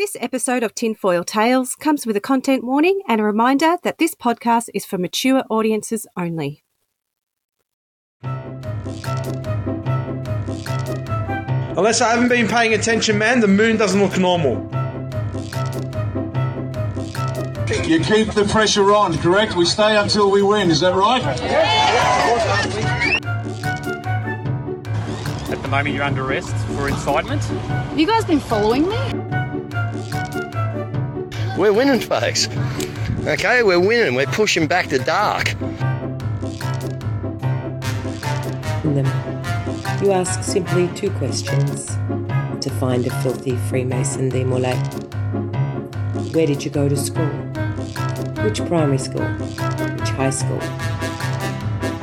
This episode of Tinfoil Tales comes with a content warning and a reminder that this podcast is for mature audiences only. Unless I haven't been paying attention, man, the moon doesn't look normal. You keep the pressure on, correct? We stay until we win, is that right? At the moment, you're under arrest for incitement. Have you guys been following me? We're winning, folks. Okay, we're winning. We're pushing back the dark. You ask simply two questions to find a filthy Freemason de Molay. Where did you go to school? Which primary school? Which high school?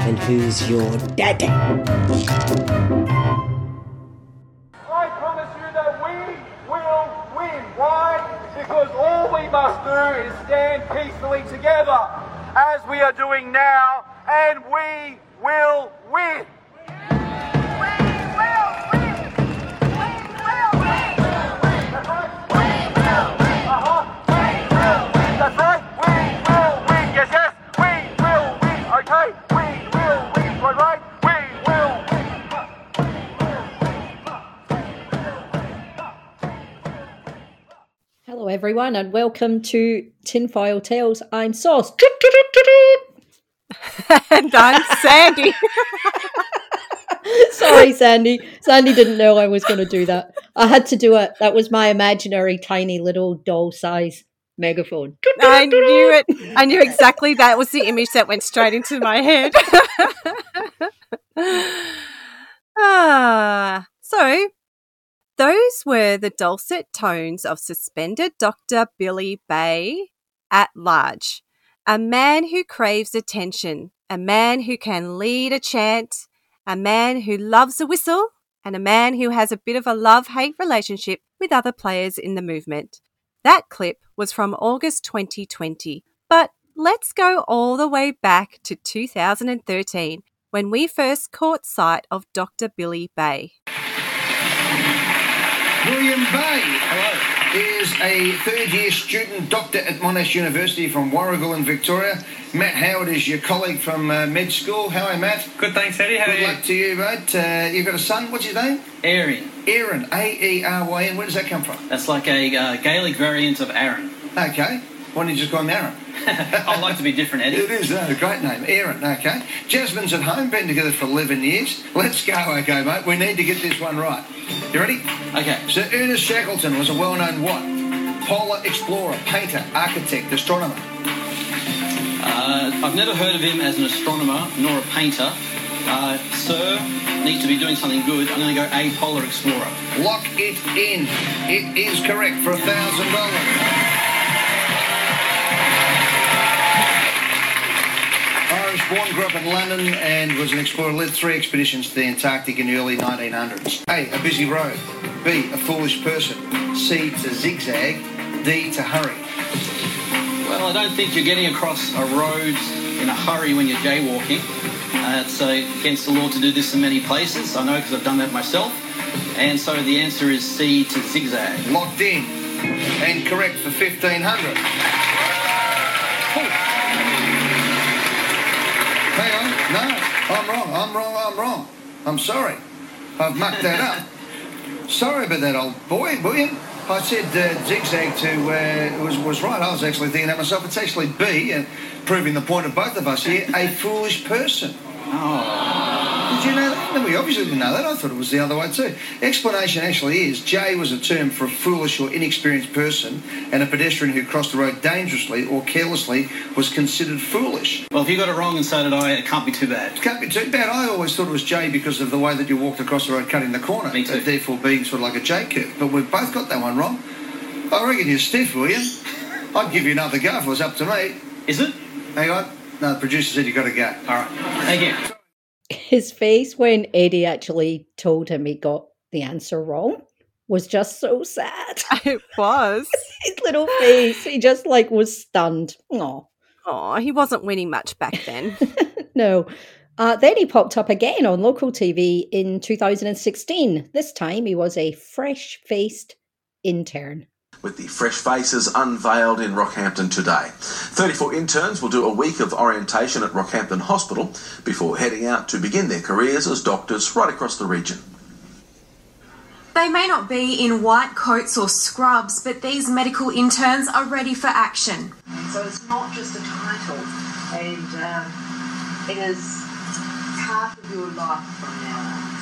And who's your daddy? Must do is stand peacefully together, as we are doing now, and we will win. Hello, everyone, and welcome to Tinfoil Tales. I'm Sauce. and I'm Sandee. Sorry, Sandee. Sandee didn't know I was going to do that. I had to do it. That was my imaginary, tiny little doll size megaphone. I knew it. I knew exactly that was the image that went straight into my head. ah, so those were the dulcet tones of suspended Dr. Billy Bay at large, a man who craves attention, a man who can lead a chant, a man who loves a whistle, and a man who has a bit of a love hate relationship with other players in the movement. That clip was from August 2020, but let's go all the way back to 2013 when we first caught sight of Dr. Billy Bay. William Bay Hello. is a third year student doctor at Monash University from Warragul in Victoria. Matt Howard is your colleague from uh, med school. How are you, Matt? Good, thanks, Eddie. How Good are you? luck to you, mate. Uh, you've got a son. What's his name? Aaron. Aaron. A E R Y N. Where does that come from? That's like a uh, Gaelic variant of Aaron. Okay. Why don't you just call him Aaron? I'd like to be different, Eddie. It is a great name, Aaron. Okay. Jasmine's at home, been together for 11 years. Let's go, okay, mate. We need to get this one right. You ready? Okay. Sir Ernest Shackleton was a well-known what? Polar explorer, painter, architect, astronomer. Uh, I've never heard of him as an astronomer nor a painter. Uh, sir, needs to be doing something good. I'm going to go a polar explorer. Lock it in. It is correct for a thousand dollars. Born, grew up in London and was an explorer, led three expeditions to the Antarctic in the early 1900s. A, a busy road. B, a foolish person. C, to zigzag. D, to hurry. Well, I don't think you're getting across a road in a hurry when you're jaywalking. Uh, it's uh, against the law to do this in many places. I know because I've done that myself. And so the answer is C to zigzag. Locked in. And correct for 1500 Hang on. No, I'm wrong. I'm wrong. I'm wrong. I'm sorry. I've mucked that up. Sorry about that, old boy, William. I said uh, zigzag to uh, was was right. I was actually thinking that myself. It's actually B, and proving the point of both of us here, a foolish person. Did you know that? No, we obviously didn't know that. I thought it was the other way too. Explanation actually is J was a term for a foolish or inexperienced person, and a pedestrian who crossed the road dangerously or carelessly was considered foolish. Well, if you got it wrong and so did I, it can't be too bad. It can't be too bad. I always thought it was J because of the way that you walked across the road cutting the corner. Me too. Therefore being sort of like a J curve. But we've both got that one wrong. I reckon you're stiff, William. I'd give you another go if it was up to me. Is it? Hang on. No, the producer said you've got to go. All right. Thank you. His face when Eddie actually told him he got the answer wrong was just so sad. It was. His little face, he just like was stunned. Oh, Oh, he wasn't winning much back then. no. Uh, then he popped up again on local TV in 2016. This time he was a fresh faced intern. With the fresh faces unveiled in Rockhampton today. 34 interns will do a week of orientation at Rockhampton Hospital before heading out to begin their careers as doctors right across the region. They may not be in white coats or scrubs, but these medical interns are ready for action. So it's not just a title, and um, it is part of your life from now on.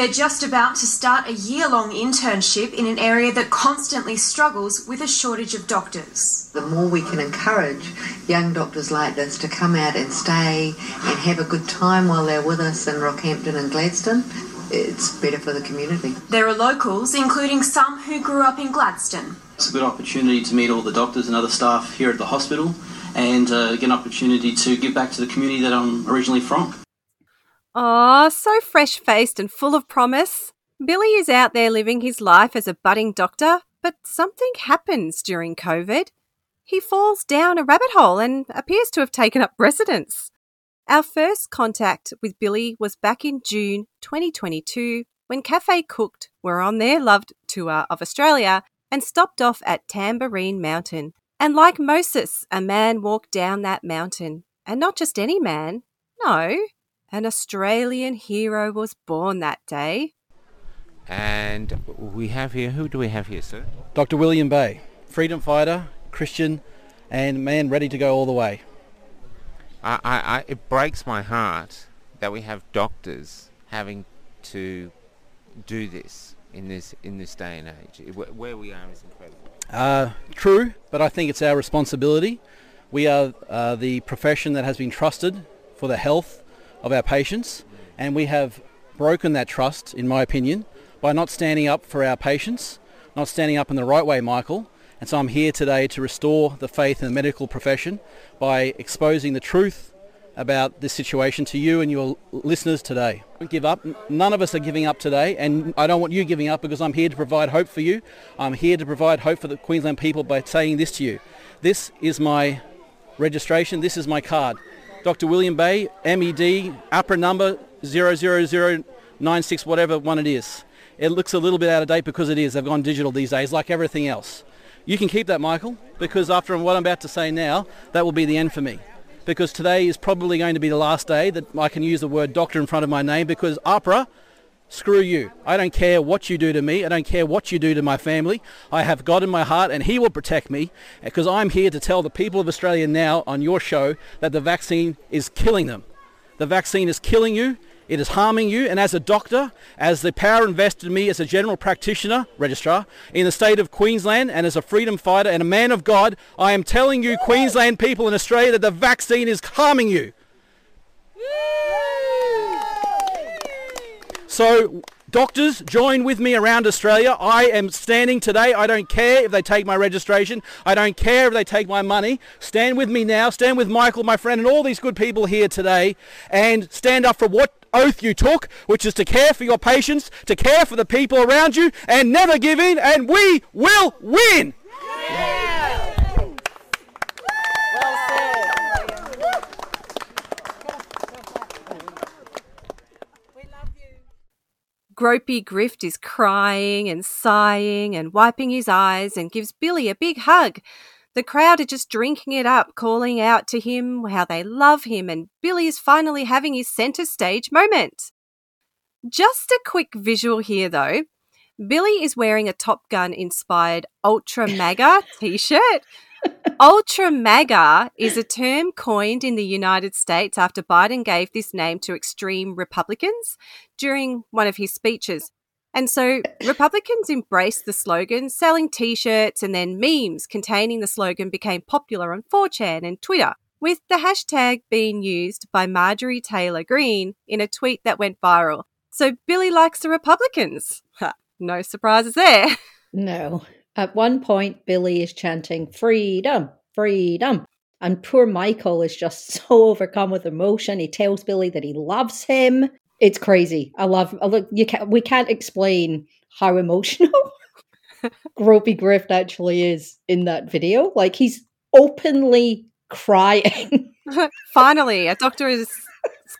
They're just about to start a year long internship in an area that constantly struggles with a shortage of doctors. The more we can encourage young doctors like this to come out and stay and have a good time while they're with us in Rockhampton and Gladstone, it's better for the community. There are locals, including some who grew up in Gladstone. It's a good opportunity to meet all the doctors and other staff here at the hospital and uh, get an opportunity to give back to the community that I'm originally from. Aw, so fresh faced and full of promise. Billy is out there living his life as a budding doctor, but something happens during COVID. He falls down a rabbit hole and appears to have taken up residence. Our first contact with Billy was back in June 2022 when Cafe Cooked were on their loved tour of Australia and stopped off at Tamborine Mountain. And like Moses, a man walked down that mountain. And not just any man, no, an Australian hero was born that day. And we have here, who do we have here, sir? Dr. William Bay, freedom fighter, Christian, and man ready to go all the way. I, I, I, it breaks my heart that we have doctors having to do this in this in this day and age. Where we are is incredible. Uh, true, but I think it's our responsibility. We are uh, the profession that has been trusted for the health of our patients, and we have broken that trust, in my opinion, by not standing up for our patients, not standing up in the right way, Michael. And so I'm here today to restore the faith in the medical profession by exposing the truth about this situation to you and your listeners today. Don't give up. None of us are giving up today, and I don't want you giving up because I'm here to provide hope for you. I'm here to provide hope for the Queensland people by saying this to you. This is my registration. This is my card. Dr. William Bay, MED, AHPRA number 00096, whatever one it is. It looks a little bit out of date because it is. They've gone digital these days, like everything else. You can keep that, Michael, because after what I'm about to say now, that will be the end for me. Because today is probably going to be the last day that I can use the word doctor in front of my name because AHPRA Screw you. I don't care what you do to me. I don't care what you do to my family. I have God in my heart and he will protect me because I'm here to tell the people of Australia now on your show that the vaccine is killing them. The vaccine is killing you. It is harming you. And as a doctor, as the power invested in me as a general practitioner, registrar, in the state of Queensland and as a freedom fighter and a man of God, I am telling you, Queensland people in Australia, that the vaccine is harming you. So, doctors, join with me around Australia. I am standing today. I don't care if they take my registration. I don't care if they take my money. Stand with me now. Stand with Michael, my friend, and all these good people here today. And stand up for what oath you took, which is to care for your patients, to care for the people around you, and never give in. And we will win. Yeah. Gropey Grift is crying and sighing and wiping his eyes and gives Billy a big hug. The crowd are just drinking it up, calling out to him how they love him, and Billy is finally having his centre stage moment. Just a quick visual here though. Billy is wearing a Top Gun inspired Ultra MAGA t shirt Ultra MAGA is a term coined in the United States after Biden gave this name to extreme Republicans during one of his speeches. And so Republicans embraced the slogan, selling t shirts and then memes containing the slogan became popular on 4chan and Twitter, with the hashtag being used by Marjorie Taylor Greene in a tweet that went viral. So Billy likes the Republicans. no surprises there. No. At one point, Billy is chanting, Freedom, freedom. And poor Michael is just so overcome with emotion. He tells Billy that he loves him. It's crazy. I love. Look, you can We can't explain how emotional Gropey Grift actually is in that video. Like he's openly crying. Finally, a doctor is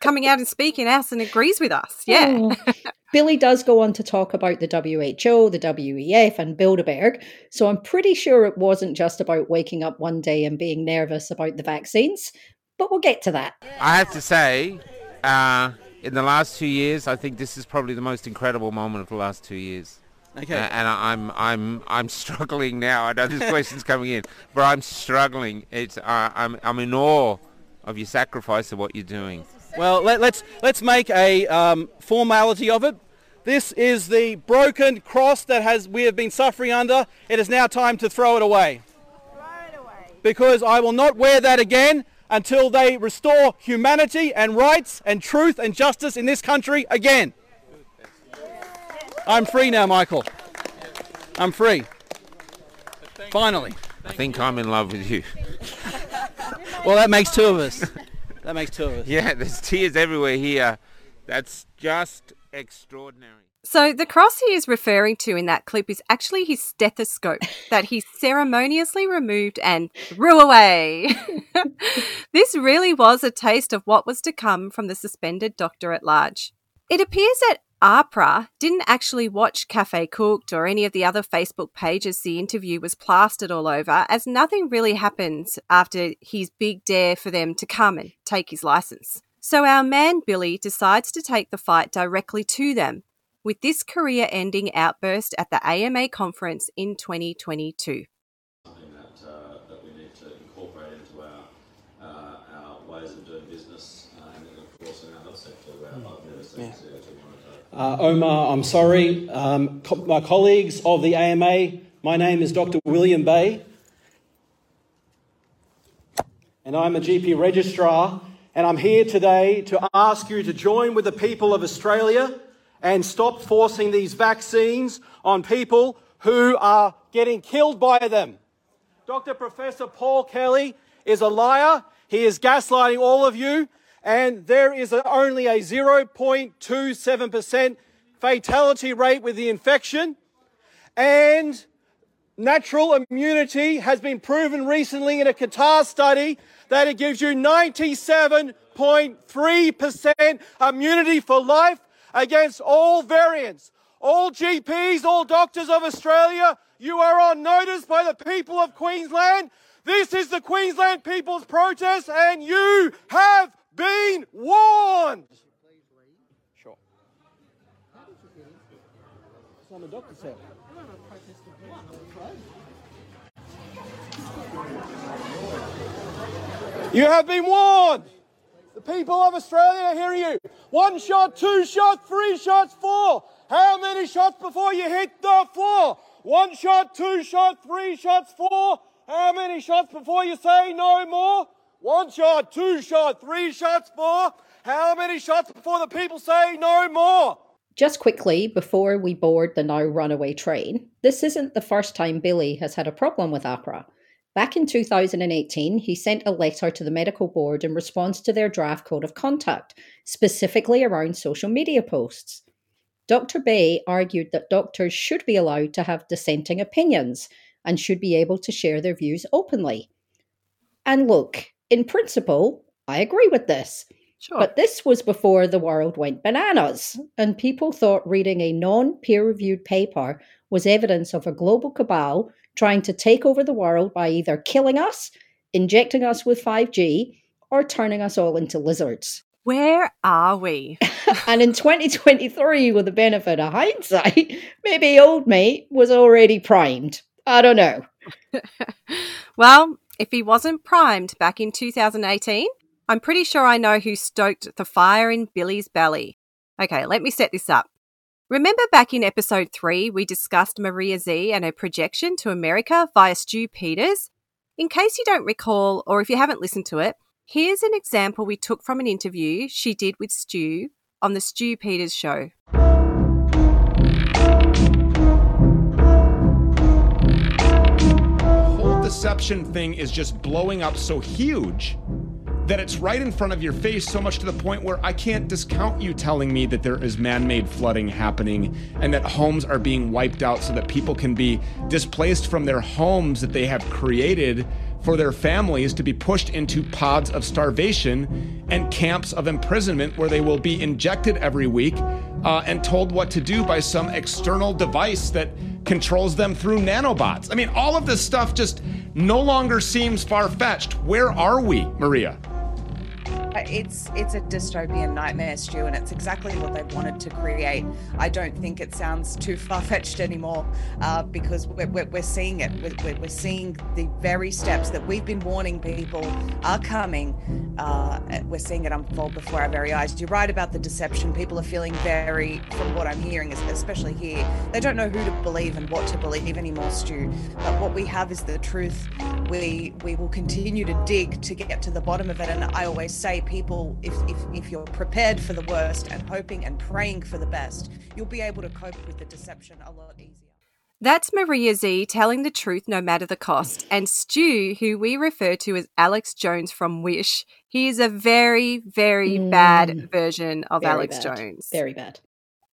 coming out and speaking us and agrees with us. Yeah. Oh. Billy does go on to talk about the WHO, the WEF, and Bilderberg. So I'm pretty sure it wasn't just about waking up one day and being nervous about the vaccines, but we'll get to that. I have to say, uh, in the last two years, I think this is probably the most incredible moment of the last two years. Okay. Uh, and I- I'm I'm I'm struggling now. I know this question's coming in, but I'm struggling. It's uh, I'm I'm in awe of your sacrifice of what you're doing. Well, let, let's let's make a um, formality of it. This is the broken cross that has we have been suffering under. It is now time to throw it away. Because I will not wear that again until they restore humanity and rights and truth and justice in this country again. I'm free now, Michael. I'm free. Finally. I think I'm in love with you. Well, that makes two of us. That makes two of us. Yeah, there's tears everywhere here. That's just extraordinary. So the cross he is referring to in that clip is actually his stethoscope that he ceremoniously removed and threw away. this really was a taste of what was to come from the suspended doctor at large. It appears that AHPRA didn't actually watch Cafe Cooked or any of the other Facebook pages the interview was plastered all over, as nothing really happens after his big dare for them to come and take his license. So our man Billy decides to take the fight directly to them with this career ending outburst at the AMA conference in 2022. something that, uh, that we need to incorporate into our, uh, our ways of doing business uh, and of course in our health sector where I've never seen Yeah. CO2 monitor. Uh, Omar, I'm sorry. Um, co- my colleagues of the AMA, my name is Dr. William Bay, and I'm a GP registrar, and I'm here today to ask you to join with the people of Australia and stop forcing these vaccines on people who are getting killed by them. Dr. Professor Paul Kelly is a liar. He is gaslighting all of you, and there is a, only a 0.27% fatality rate with the infection. And natural immunity has been proven recently in a Qatar study that it gives you 97.3% immunity for life against all variants. All GPs, all doctors of Australia, you are on notice by the people of Queensland. This is the Queensland People's Protest, and you have been warned. Sure. What the doctor said. You have been warned. The people of Australia are hearing you. One shot, two shots, three shots, four. How many shots before you hit the floor? One shot, two shots, three shots, four. How many shots before you say no more? One shot, two shot, three shots, four. How many shots before the people say no more? Just quickly, before we board the now runaway train, this isn't the first time Billy has had a problem with AHPRA. Back in 2018, he sent a letter to the medical board in response to their draft code of conduct, specifically around social media posts. Dr. Bay argued that doctors should be allowed to have dissenting opinions and should be able to share their views openly. And look, in principle, I agree with this. Sure. But this was before the world went bananas, and people thought reading a non peer reviewed paper was evidence of a global cabal trying to take over the world by either killing us, injecting us with 5G, or turning us all into lizards. Where are we? and in 2023, with the benefit of hindsight, maybe old mate was already primed. I don't know. Well, if he wasn't primed back in 2018, I'm pretty sure I know who stoked the fire in Billy's belly. Okay, let me set this up. Remember back in episode 3, we discussed Maria Zeee and her projection to America via Stu Peters? In case you don't recall, or if you haven't listened to it, here's an example we took from an interview she did with Stu on the Stu Peters show. Deception thing is just blowing up so huge that it's right in front of your face so much to the point where I can't discount you telling me that there is man-made flooding happening and that homes are being wiped out so that people can be displaced from their homes that they have created for their families to be pushed into pods of starvation and camps of imprisonment where they will be injected every week uh, and told what to do by some external device that controls them through nanobots. I mean, all of this stuff just no longer seems far fetched. Where are we, Maria? It's it's a dystopian nightmare, Stu, and it's exactly what they wanted to create. I don't think it sounds too far fetched anymore uh, because we're, we're, we're, seeing it. We're, we're, seeing the very steps that we've been warning people are coming. Uh, we're seeing it unfold before our very eyes. You're right about the deception. People are feeling very, from what I'm hearing, especially here, they don't know who to believe and what to believe anymore, Stu. But what we have is the truth. We we will continue to dig to get to the bottom of it. And I always say people, if, if, if you're prepared for the worst and hoping and praying for the best, you'll be able to cope with the deception a lot easier. That's Maria Zeee telling the truth no matter the cost. And Stu, who we refer to as Alex Jones from Wish, he is a very, very mm. bad version of very Alex bad. Jones. Very bad.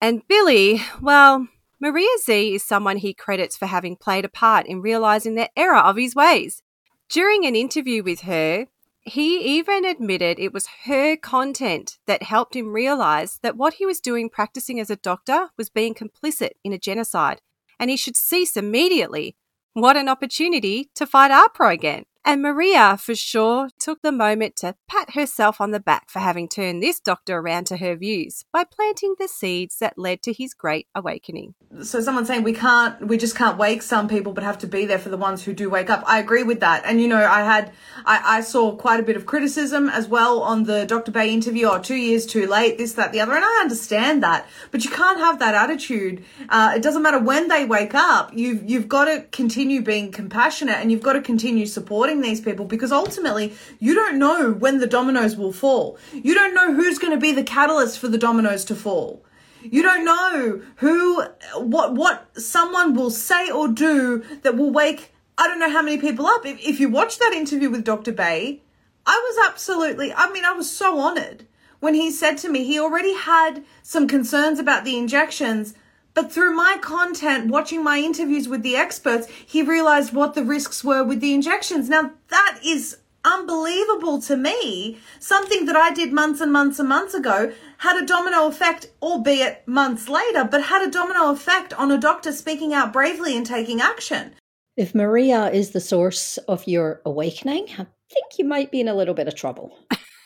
And Billy, well, Maria Zeee is someone he credits for having played a part in realizing the error of his ways. During an interview with her, he even admitted it was her content that helped him realize that what he was doing practicing as a doctor was being complicit in a genocide and he should cease immediately. What an opportunity to fight AHPRA again. And Maria, for sure, took the moment to pat herself on the back for having turned this doctor around to her views by planting the seeds that led to his great awakening. So someone's saying we can't, we just can't wake some people, but have to be there for the ones who do wake up. I agree with that. And you know, I had, I, I saw quite a bit of criticism as well on the Dr. Bay interview, or oh, two years too late, this, that, the other. And I understand that, but you can't have that attitude. Uh, it doesn't matter when they wake up. You've, you've got to continue being compassionate and you've got to continue supporting these people because ultimately you don't know when the dominoes will fall. You don't know who's going to be the catalyst for the dominoes to fall. You don't know who, what, what someone will say or do that will wake, I don't know how many people up. If, if you watch that interview with Dr. Bay, I was absolutely, I mean, I was so honored when he said to me he already had some concerns about the injections but through my content, watching my interviews with the experts, he realized what the risks were with the injections. Now, that is unbelievable to me. Something that I did months and months and months ago had a domino effect, albeit months later, but had a domino effect on a doctor speaking out bravely and taking action. If Maria is the source of your awakening, I think you might be in a little bit of trouble.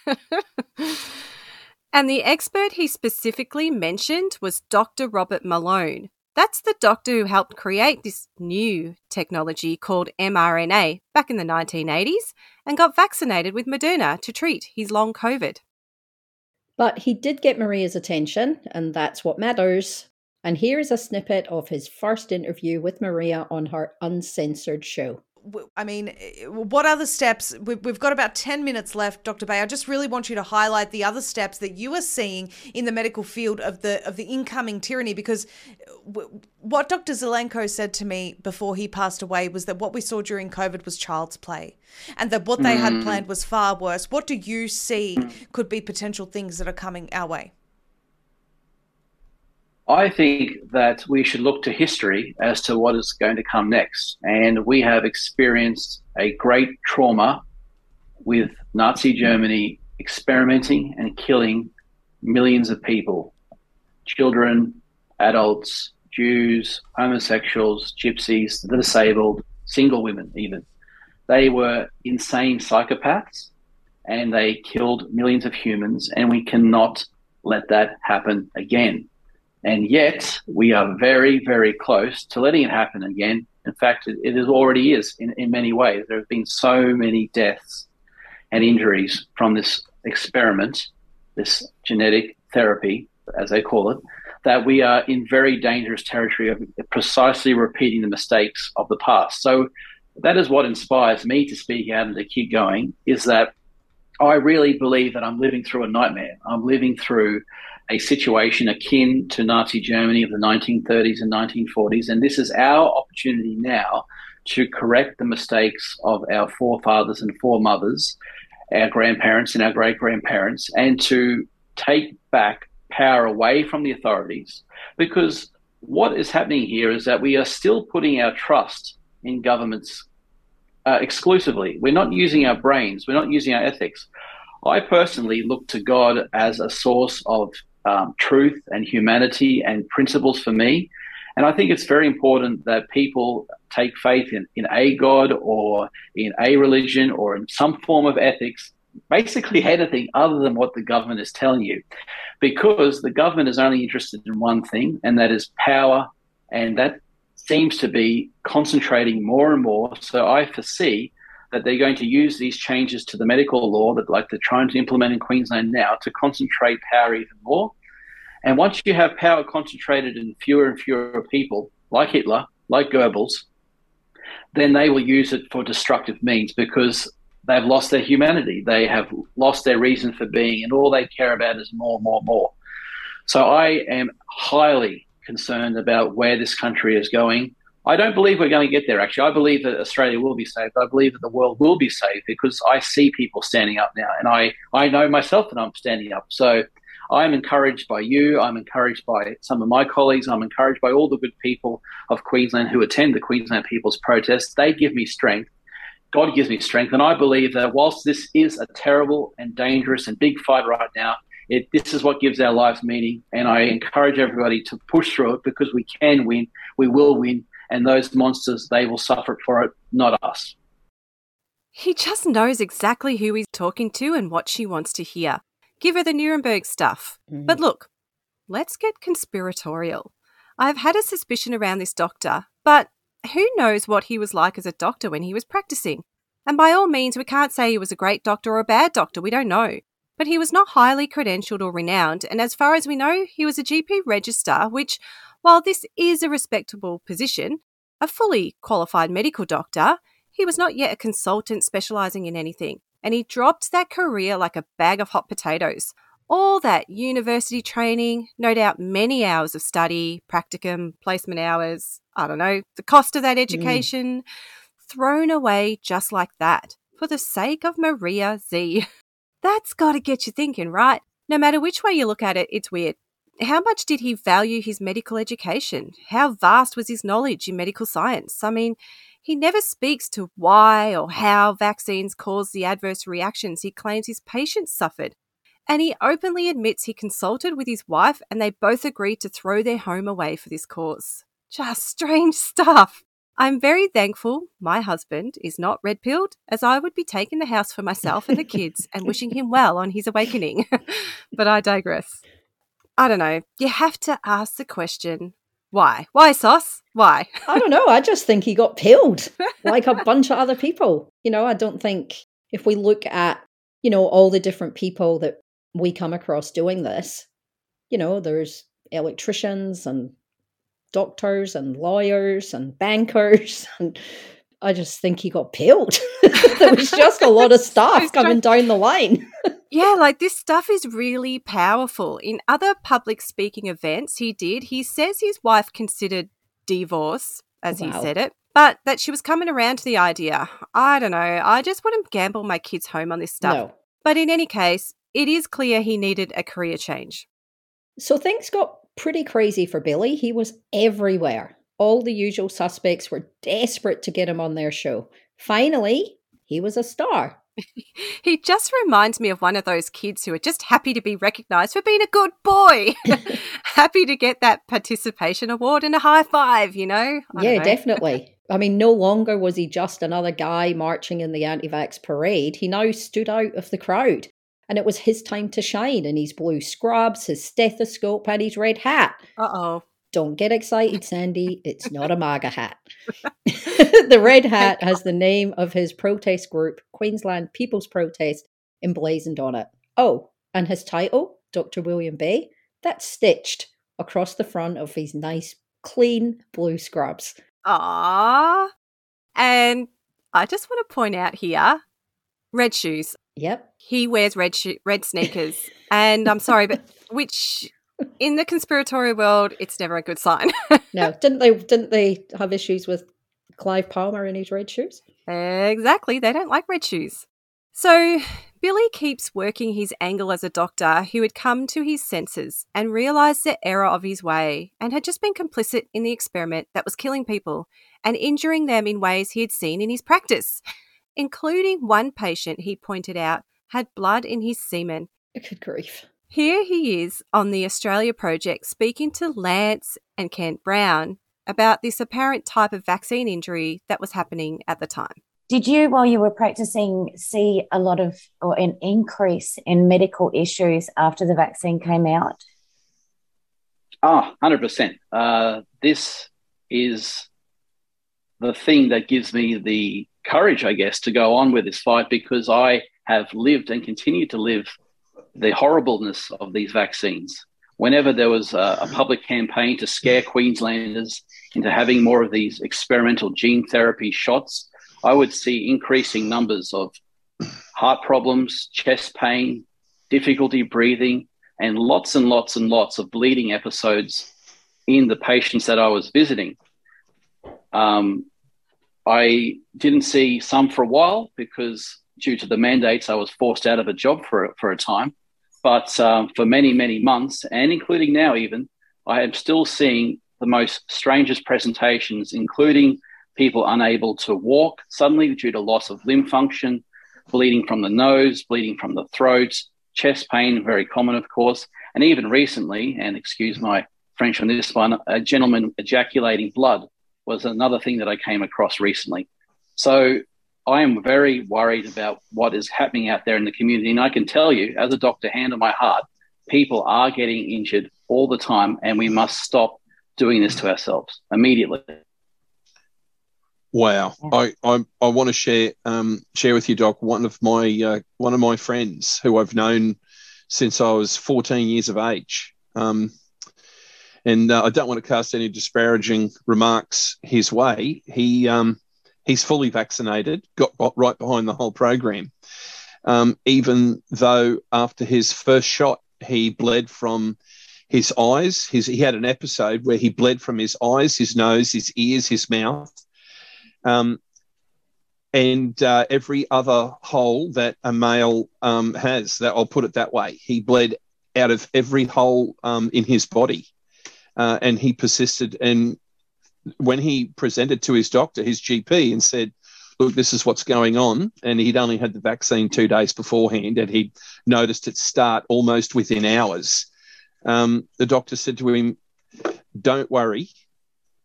And the expert he specifically mentioned was Dr. Robert Malone. That's the doctor who helped create this new technology called mRNA back in the 1980s and got vaccinated with Moderna to treat his long COVID. But he did get Maria's attention, and that's what matters. And here is a snippet of his first interview with Maria on her uncensored show. I mean, eh, what other steps? We've got about 10 minutes left, Dr. Bay. I just really want you to highlight the other steps that you are seeing in the medical field of the of the incoming tyranny because eh, what Dr. Zelenko said to me before he passed away was that what we saw during COVID was child's play and that what they mm. had planned was far worse. What do you see could be potential things that are coming our way? I think that we should look to history as to what is going to come next. And we have experienced a great trauma with Nazi Germany experimenting and killing millions of people children, adults, Jews, homosexuals, gypsies, the disabled, single women, even. They were insane psychopaths and they killed millions of humans, and we cannot let that happen again. And yet, we are very, very close to letting it happen again. In fact, it, it already is in, in many ways. There have been so many deaths and injuries from this experiment, this genetic therapy, as they call it, that we are in very dangerous territory of precisely repeating the mistakes of the past. So that is what inspires me to speak out and to keep going is that I really believe that I'm living through a nightmare. I'm living through a situation akin to Nazi Germany of the 1930s and 1940s. And this is our opportunity now to correct the mistakes of our forefathers and foremothers, our grandparents and our great grandparents, and to take back power away from the authorities. Because what is happening here is that we are still putting our trust in governments uh, exclusively. We're not using our brains. We're not using our ethics. I personally look to God as a source of um, truth and humanity and principles for me. And I think it's very important that people take faith in, in a God or in a religion or in some form of ethics, basically anything other than what the government is telling you. Because the government is only interested in one thing, and that is power. And that seems to be concentrating more and more. So I foresee that they're going to use these changes to the medical law that like they're trying to implement in Queensland now to concentrate power even more. And once you have power concentrated in fewer and fewer people, like Hitler, like Goebbels, then they will use it for destructive means because they've lost their humanity. They have lost their reason for being, and all they care about is more, more, more. So I am highly concerned about where this country is going. I don't believe we're going to get there, actually. I believe that Australia will be saved. I believe that the world will be saved because I see people standing up now, and I, I know myself that I'm standing up. So I'm encouraged by you. I'm encouraged by some of my colleagues. I'm encouraged by all the good people of Queensland who attend the Queensland People's Protest. They give me strength. God gives me strength. And I believe that whilst this is a terrible and dangerous and big fight right now, it, this is what gives our lives meaning. And I encourage everybody to push through it because we can win. We will win. And those monsters, they will suffer for it, not us. He just knows exactly who he's talking to and what she wants to hear. Give her the Nuremberg stuff. Mm-hmm. But look, let's get conspiratorial. I've had a suspicion around this doctor, but who knows what he was like as a doctor when he was practicing? And by all means, we can't say he was a great doctor or a bad doctor, we don't know. But he was not highly credentialed or renowned, and as far as we know, he was a GP register, which, while this is a respectable position, a fully qualified medical doctor, he was not yet a consultant specialising in anything and he dropped that career like a bag of hot potatoes. All that university training, no doubt many hours of study, practicum, placement hours, I don't know, the cost of that mm. education, mm. thrown away just like that for the sake of Maria Zeee. That's got to get you thinking, right? No matter which way you look at it, it's weird. How much did he value his medical education? How vast was his knowledge in medical science? I mean, he never speaks to why or how vaccines cause the adverse reactions he claims his patients suffered. And he openly admits he consulted with his wife and they both agreed to throw their home away for this cause. Just strange stuff. I'm very thankful my husband is not red pilled, as I would be taking the house for myself and the kids and wishing him well on his awakening. but I digress. I don't know. You have to ask the question why? Why, Sauce? Why? I don't know. I just think he got pilled like a bunch of other people. You know, I don't think if we look at, you know, all the different people that we come across doing this, you know, there's electricians and doctors and lawyers and bankers and I just think he got pilled. there was just a lot of stuff coming down the line. Yeah, like this stuff is really powerful. In other public speaking events he did, he says his wife considered divorce, as wow. he said it, but that she was coming around to the idea. I don't know. I just wouldn't gamble my kids home on this stuff. No. But in any case, it is clear he needed a career change. So things got pretty crazy for Billy. He was everywhere all the usual suspects were desperate to get him on their show. Finally, he was a star. he just reminds me of one of those kids who are just happy to be recognized for being a good boy. happy to get that participation award and a high five, you know? I yeah, know. definitely. I mean, no longer was he just another guy marching in the anti vax parade. He now stood out of the crowd. And it was his time to shine in his blue scrubs, his stethoscope, and his red hat. Uh oh. Don't get excited, Sandee. It's not a MAGA hat. the red hat has the name of his protest group, Queensland People's Protest, emblazoned on it. Oh, and his title, Dr. William Bay, that's stitched across the front of his nice, clean blue scrubs. Ah, And I just want to point out here red shoes. Yep. He wears red sho- red sneakers. and I'm sorry, but which in the conspiratorial world, it's never a good sign. no, didn't they? Didn't they have issues with Clive Palmer in his red shoes? Exactly. They don't like red shoes. So Billy keeps working his angle as a doctor who had come to his senses and realised the error of his way and had just been complicit in the experiment that was killing people and injuring them in ways he had seen in his practice, including one patient he pointed out had blood in his semen. Good grief. Here he is on the Australia Project speaking to Lance and Kent Brown about this apparent type of vaccine injury that was happening at the time. Did you, while you were practicing, see a lot of or an increase in medical issues after the vaccine came out? Ah, 100%. Uh, this is the thing that gives me the courage, I guess, to go on with this fight because I have lived and continue to live the horribleness of these vaccines. Whenever there was a, a public campaign to scare Queenslanders into having more of these experimental gene therapy shots, I would see increasing numbers of heart problems, chest pain, difficulty breathing, and lots and lots and lots of bleeding episodes in the patients that I was visiting. Um, I didn't see some for a while because, due to the mandates, I was forced out of a job for, for a time. But um, for many, many months, and including now, even, I am still seeing the most strangest presentations, including people unable to walk suddenly due to loss of limb function, bleeding from the nose, bleeding from the throat, chest pain, very common, of course. And even recently, and excuse my French on this one, a gentleman ejaculating blood was another thing that I came across recently. So I am very worried about what is happening out there in the community. And I can tell you, as a doctor, hand on my heart, people are getting injured all the time, and we must stop doing this to ourselves immediately. Wow, I, I, I want to share um, share with you, Doc. One of my uh, one of my friends who I've known since I was 14 years of age, um, and uh, I don't want to cast any disparaging remarks his way. He um, he's fully vaccinated, got right behind the whole program. Um, even though after his first shot, he bled from his eyes. His, he had an episode where he bled from his eyes, his nose, his ears, his mouth um, and uh, every other hole that a male um, has. That I'll put it that way. He bled out of every hole um, in his body, uh, and he persisted. And when he presented to his doctor, his GP, and said, "Look, this is what's going on," and he'd only had the vaccine two days beforehand, and he noticed it start almost within hours. Um, the doctor said to him, "Don't worry."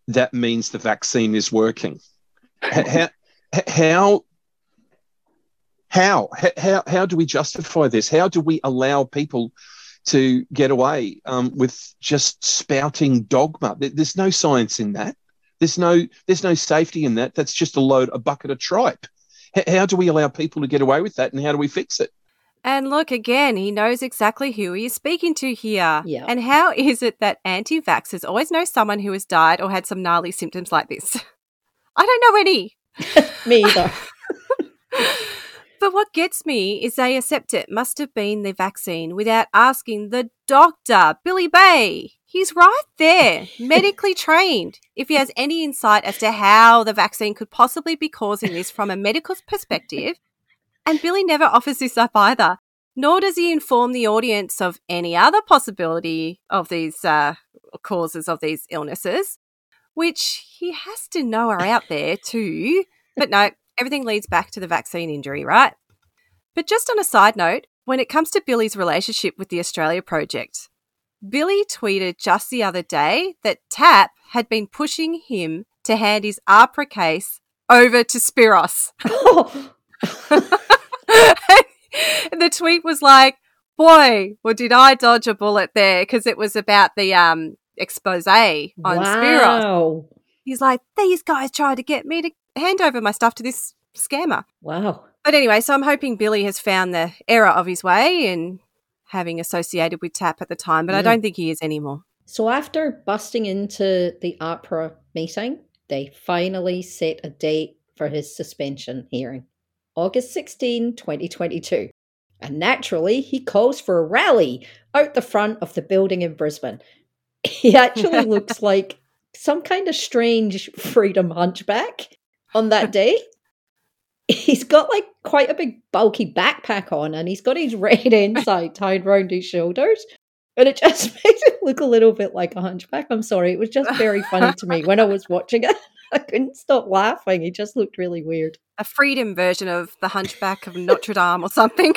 That means the vaccine is working how, how how how how do we justify this? How do we allow people to get away um, with just spouting dogma? There's no science in that. There's no there's no safety in that. That's just a load a bucket of tripe. How do we allow people to get away with that, and how do we fix it? And look, again, he knows exactly who he is speaking to here. Yeah. And how is it that anti vaxxers always know someone who has died or had some gnarly symptoms like this? I don't know any. me either. but what gets me is they accept it must have been the vaccine without asking the doctor, Billy Bay. He's right there, medically trained. If he has any insight as to how the vaccine could possibly be causing this from a medical perspective, and Billy never offers this up either, nor does he inform the audience of any other possibility of these uh, causes of these illnesses which he has to know are out there too. But no, everything leads back to the vaccine injury, right? But just on a side note, when it comes to Billy's relationship with the Australia Project, Billy tweeted just the other day that TAP had been pushing him to hand his AHPRA case over to Spiros. the tweet was like, boy, well, did I dodge a bullet there? Because it was about the um, expose on wow. Spiros. He's like, these guys tried to get me to hand over my stuff to this scammer. Wow. But anyway, so I'm hoping Billy has found the error of his way in having associated with TAP at the time, but I mm. don't think he is anymore. So after busting into the AHPRA meeting, they finally set a date for his suspension hearing. August 16, 2022. And naturally, he calls for a rally out the front of the building in Brisbane he actually looks like some kind of strange freedom hunchback on that day. he's got like quite a big bulky backpack on and he's got his red inside tied round his shoulders. And it just makes it look a little bit like a hunchback. I'm sorry. It was just very funny to me when I was watching it. I couldn't stop laughing. He just looked really weird. A freedom version of the Hunchback of Notre Dame or something.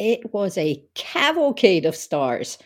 It was a cavalcade of stars.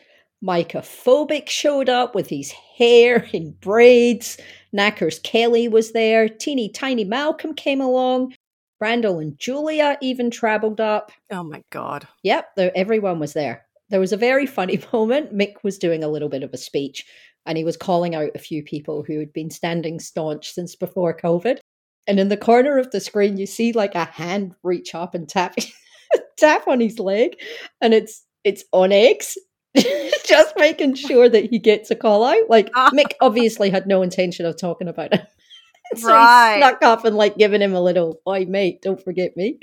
Micah Phobic showed up with his hair in braids. Knackers Kelly was there. Teeny Tiny Malcolm came along. Randall and Julia even travelled up. Oh my God. Yep, everyone was there. There was a very funny moment. Mick was doing a little bit of a speech and he was calling out a few people who had been standing staunch since before COVID. And in the corner of the screen, you see like a hand reach up and tap tap on his leg, and it's it's Onyx. just making sure that he gets a call out. Like ah. Mick obviously had no intention of talking about it. so Right. he snuck up and like giving him a little, "Oi, mate, don't forget me."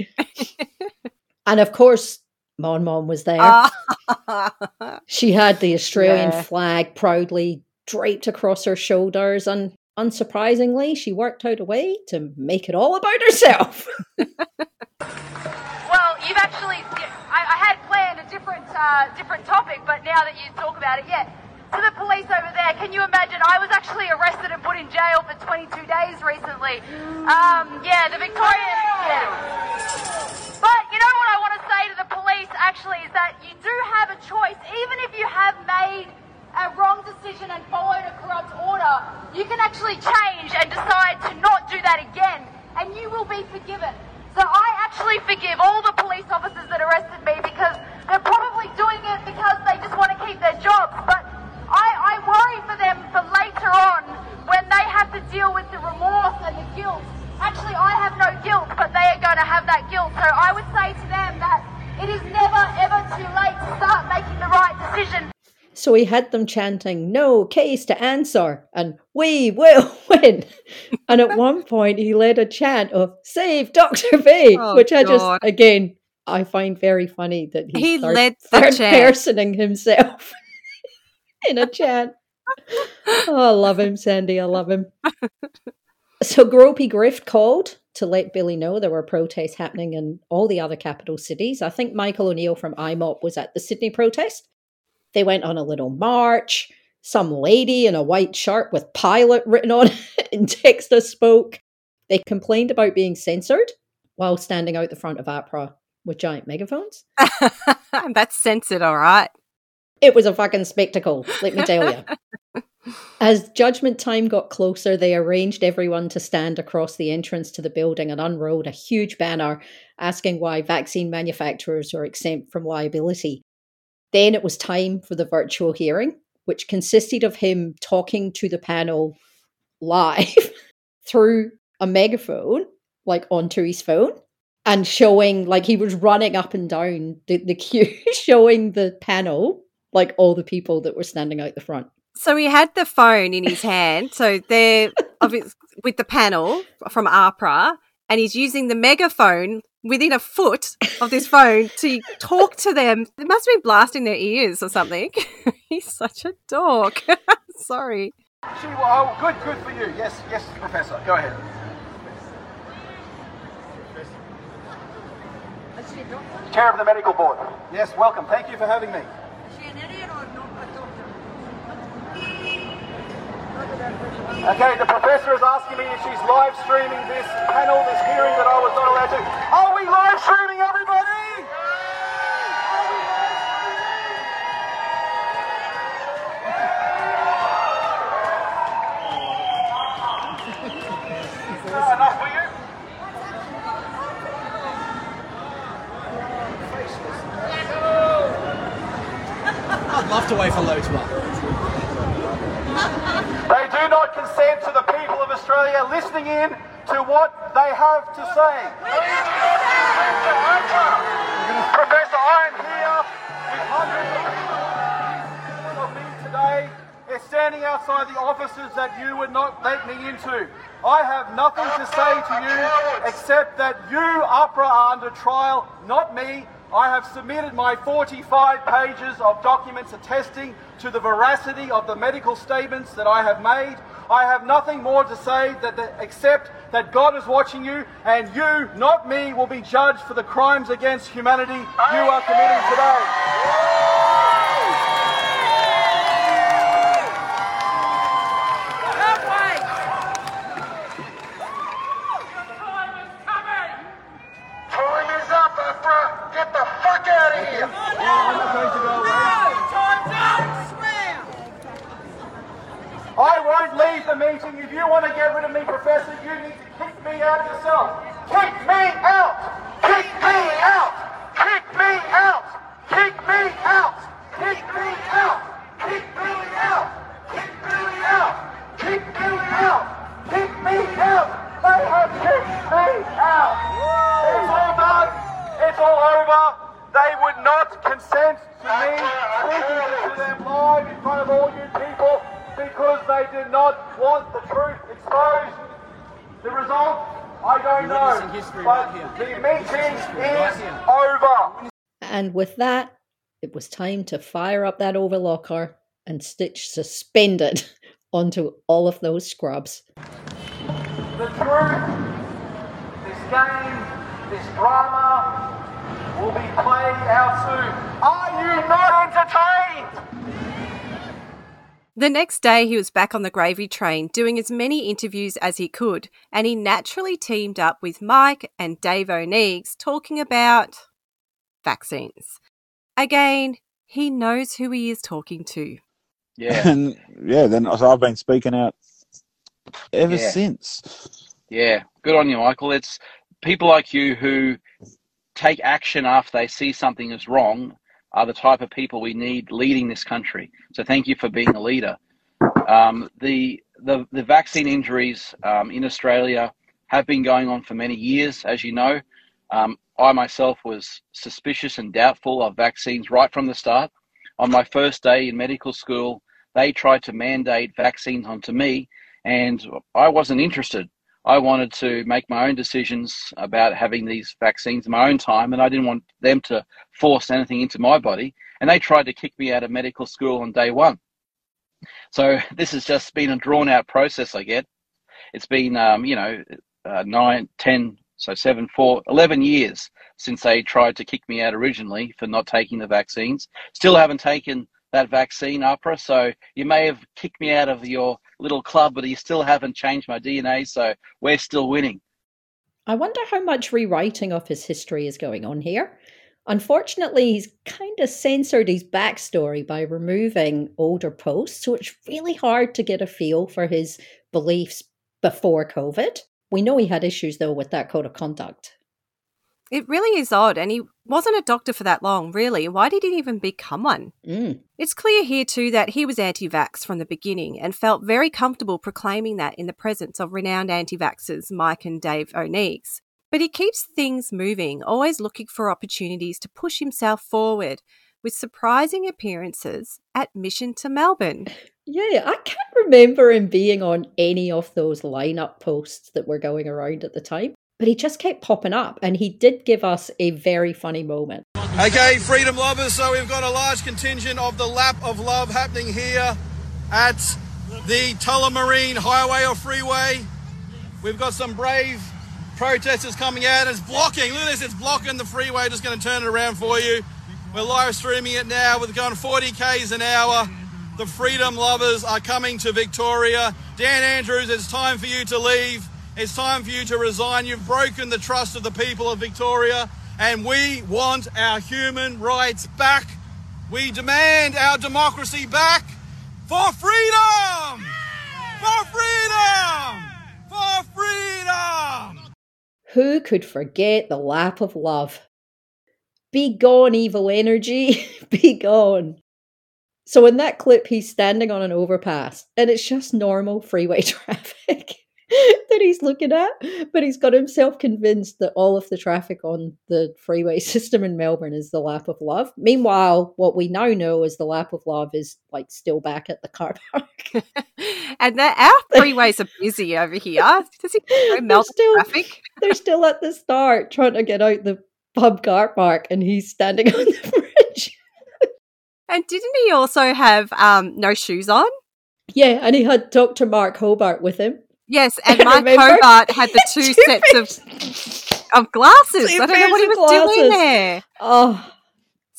and of course, Mon Mon was there. Ah. She had the Australian Yeah. flag proudly draped across her shoulders, and unsurprisingly, she worked out a way to make it all about herself. You've actually. I, I had planned a different uh, different topic, but now that you talk about it, yeah. To the police over there, can you imagine? I was actually arrested and put in jail for 22 days recently. Um, yeah, the Victorian. Yeah. But you know what I want to say to the police actually is that you do have a choice, even if you have made a wrong decision and followed a corrupt order, you can actually change and decide to not do that again, and you will be forgiven. So I actually forgive all the police officers that arrested me because they're probably doing it because they just want to keep their jobs. But I, I worry for them for later on when they have to deal with the remorse and the guilt. Actually, I have no guilt, but they are going to have that guilt. So I would say to them that it is never ever too late to start making the right decision. So he had them chanting, no case to answer, and we will win. and at one point, he led a chant of save Dr. V, Oh, which I just, again, I find very funny that he's He third, led the chant. personing himself in a chant. Oh, I love him, Sandee. I love him. So Gropey Grift called to let Billy know there were protests happening in all the other capital cities. I think Michael O'Neill from IMOP was at the Sydney protest. They went on a little march. Some lady in a white shirt with pilot written on it in Texas spoke. They complained about being censored while standing out the front of AHPRA with giant megaphones. That's censored, all right. It was a fucking spectacle, let me tell you. As judgment time got closer, they arranged everyone to stand across the entrance to the building and unrolled a huge banner asking why vaccine manufacturers are exempt from liability. Then it was time for the virtual hearing, which consisted of him talking to the panel live through a megaphone, like onto his phone, and showing, like, he was running up and down the, the queue, showing the panel, like, all the people that were standing out the front. So he had the phone in his hand. So they're with the panel from AHPRA, and he's using the megaphone within a foot of this phone to talk to them. It must have been blasting their ears or something. he's such a dork. Sorry. She, oh, good, good for you. Yes, yes, Professor. Go ahead. Chair of the Medical Board. Yes, welcome. Thank you for having me. Okay, the professor is asking me if she's live streaming this panel, this hearing that I was not allowed to. Are we live streaming, everybody? Enough for you? I'd love to wave hello to her. Do not consent to the people of Australia listening in to what they have to say. Professor, I am here with hundreds of people of me today. There's standing outside the offices that you would not let me into. I have nothing to say to you except that you, AHPRA, are under trial, not me. I have submitted my 45 pages of documents attesting to the veracity of the medical statements that I have made. I have nothing more to say that the, except that God is watching you and you, not me, will be judged for the crimes against humanity you are committing today. I won't leave the meeting. If you want to get rid of me, Professor, you need to kick me out yourself. Kick me out! Kick me out! Kick me out! Kick me out! Kick me out! Kick me out! Kick me out! Kick me out! Kick me out! They have kicked me out! It's all done. It's all over. They would not consent to me speaking to them live in front of all you people because they did not want the truth exposed. The result, I don't know. But the meeting is over. And with that, it was time to fire up that overlocker and stitch suspended onto all of those scrubs. The truth, this game, this drama will be played out soon. Are you not entertained? The next day, he was back on the gravy train doing as many interviews as he could, and he naturally teamed up with Mike and Dave O'Neiggs talking about vaccines. Again, he knows who he is talking to. Yeah. And yeah, then so I've been speaking out ever Yeah. since. Yeah, good on you, Michael. It's people like you who take action after they see something is wrong are the type of people we need leading this country. So thank you for being a leader. Um, the, the the vaccine injuries um, in Australia have been going on for many years, as you know. Um, I myself was suspicious and doubtful of vaccines right from the start. On my first day in medical school, they tried to mandate vaccines onto me, and I wasn't interested. I wanted to make my own decisions about having these vaccines in my own time, and I didn't want them to force anything into my body. And they tried to kick me out of medical school on day one. So this has just been a drawn out process, I get. It's been, um, you know, uh, nine, ten, so seven, four, 11 years since they tried to kick me out originally for not taking the vaccines. Still haven't taken that vaccine, AHPRA. So you may have kicked me out of your little club, but you still haven't changed my DNA. So we're still winning. I wonder how much rewriting of his history is going on here. Unfortunately, he's kind of censored his backstory by removing older posts, so it's really hard to get a feel for his beliefs before COVID. We know he had issues, though, with that code of conduct. It really is odd, and he wasn't a doctor for that long, really. Why did he even become one? Mm. It's clear here, too, that he was anti vax from the beginning and felt very comfortable proclaiming that in the presence of renowned anti vaxxers Mike and Dave O'Neiggs. But he keeps things moving, always looking for opportunities to push himself forward with surprising appearances at Mission to Melbourne. Yeah, I can't remember him being on any of those lineup posts that were going around at the time, but he just kept popping up and he did give us a very funny moment. Okay, freedom lovers. So we've got a large contingent of the lap of love happening here at the Tullamarine Highway or Freeway. We've got some brave protesters coming out. It's blocking. Look at this. It's blocking the freeway. Just going to turn it around for you. We're live streaming it now. We're going 40 k's an hour. The freedom lovers are coming to Victoria. Dan Andrews, it's time for you to leave. It's time for you to resign. You've broken the trust of the people of Victoria, and we want our human rights back. We demand our democracy back for freedom! For freedom! For freedom! Who could forget the lap of love? Be gone, evil energy. Be gone. So, in that clip, he's standing on an overpass and it's just normal freeway traffic. then he's looking at, but he's got himself convinced that all of the traffic on the freeway system in Melbourne is the lap of love. Meanwhile, what we now know is the lap of love is like still back at the car park. and that our freeways are busy over here. Does melt still, traffic? They're still at the start trying to get out the pub car park, and he's standing on the bridge. And didn't he also have um, no shoes on? Yeah, and he had Dr. Mark Hobart with him. Yes, and Remember? Hobart had the two sets of of glasses. Two I don't know what he was doing there. Oh,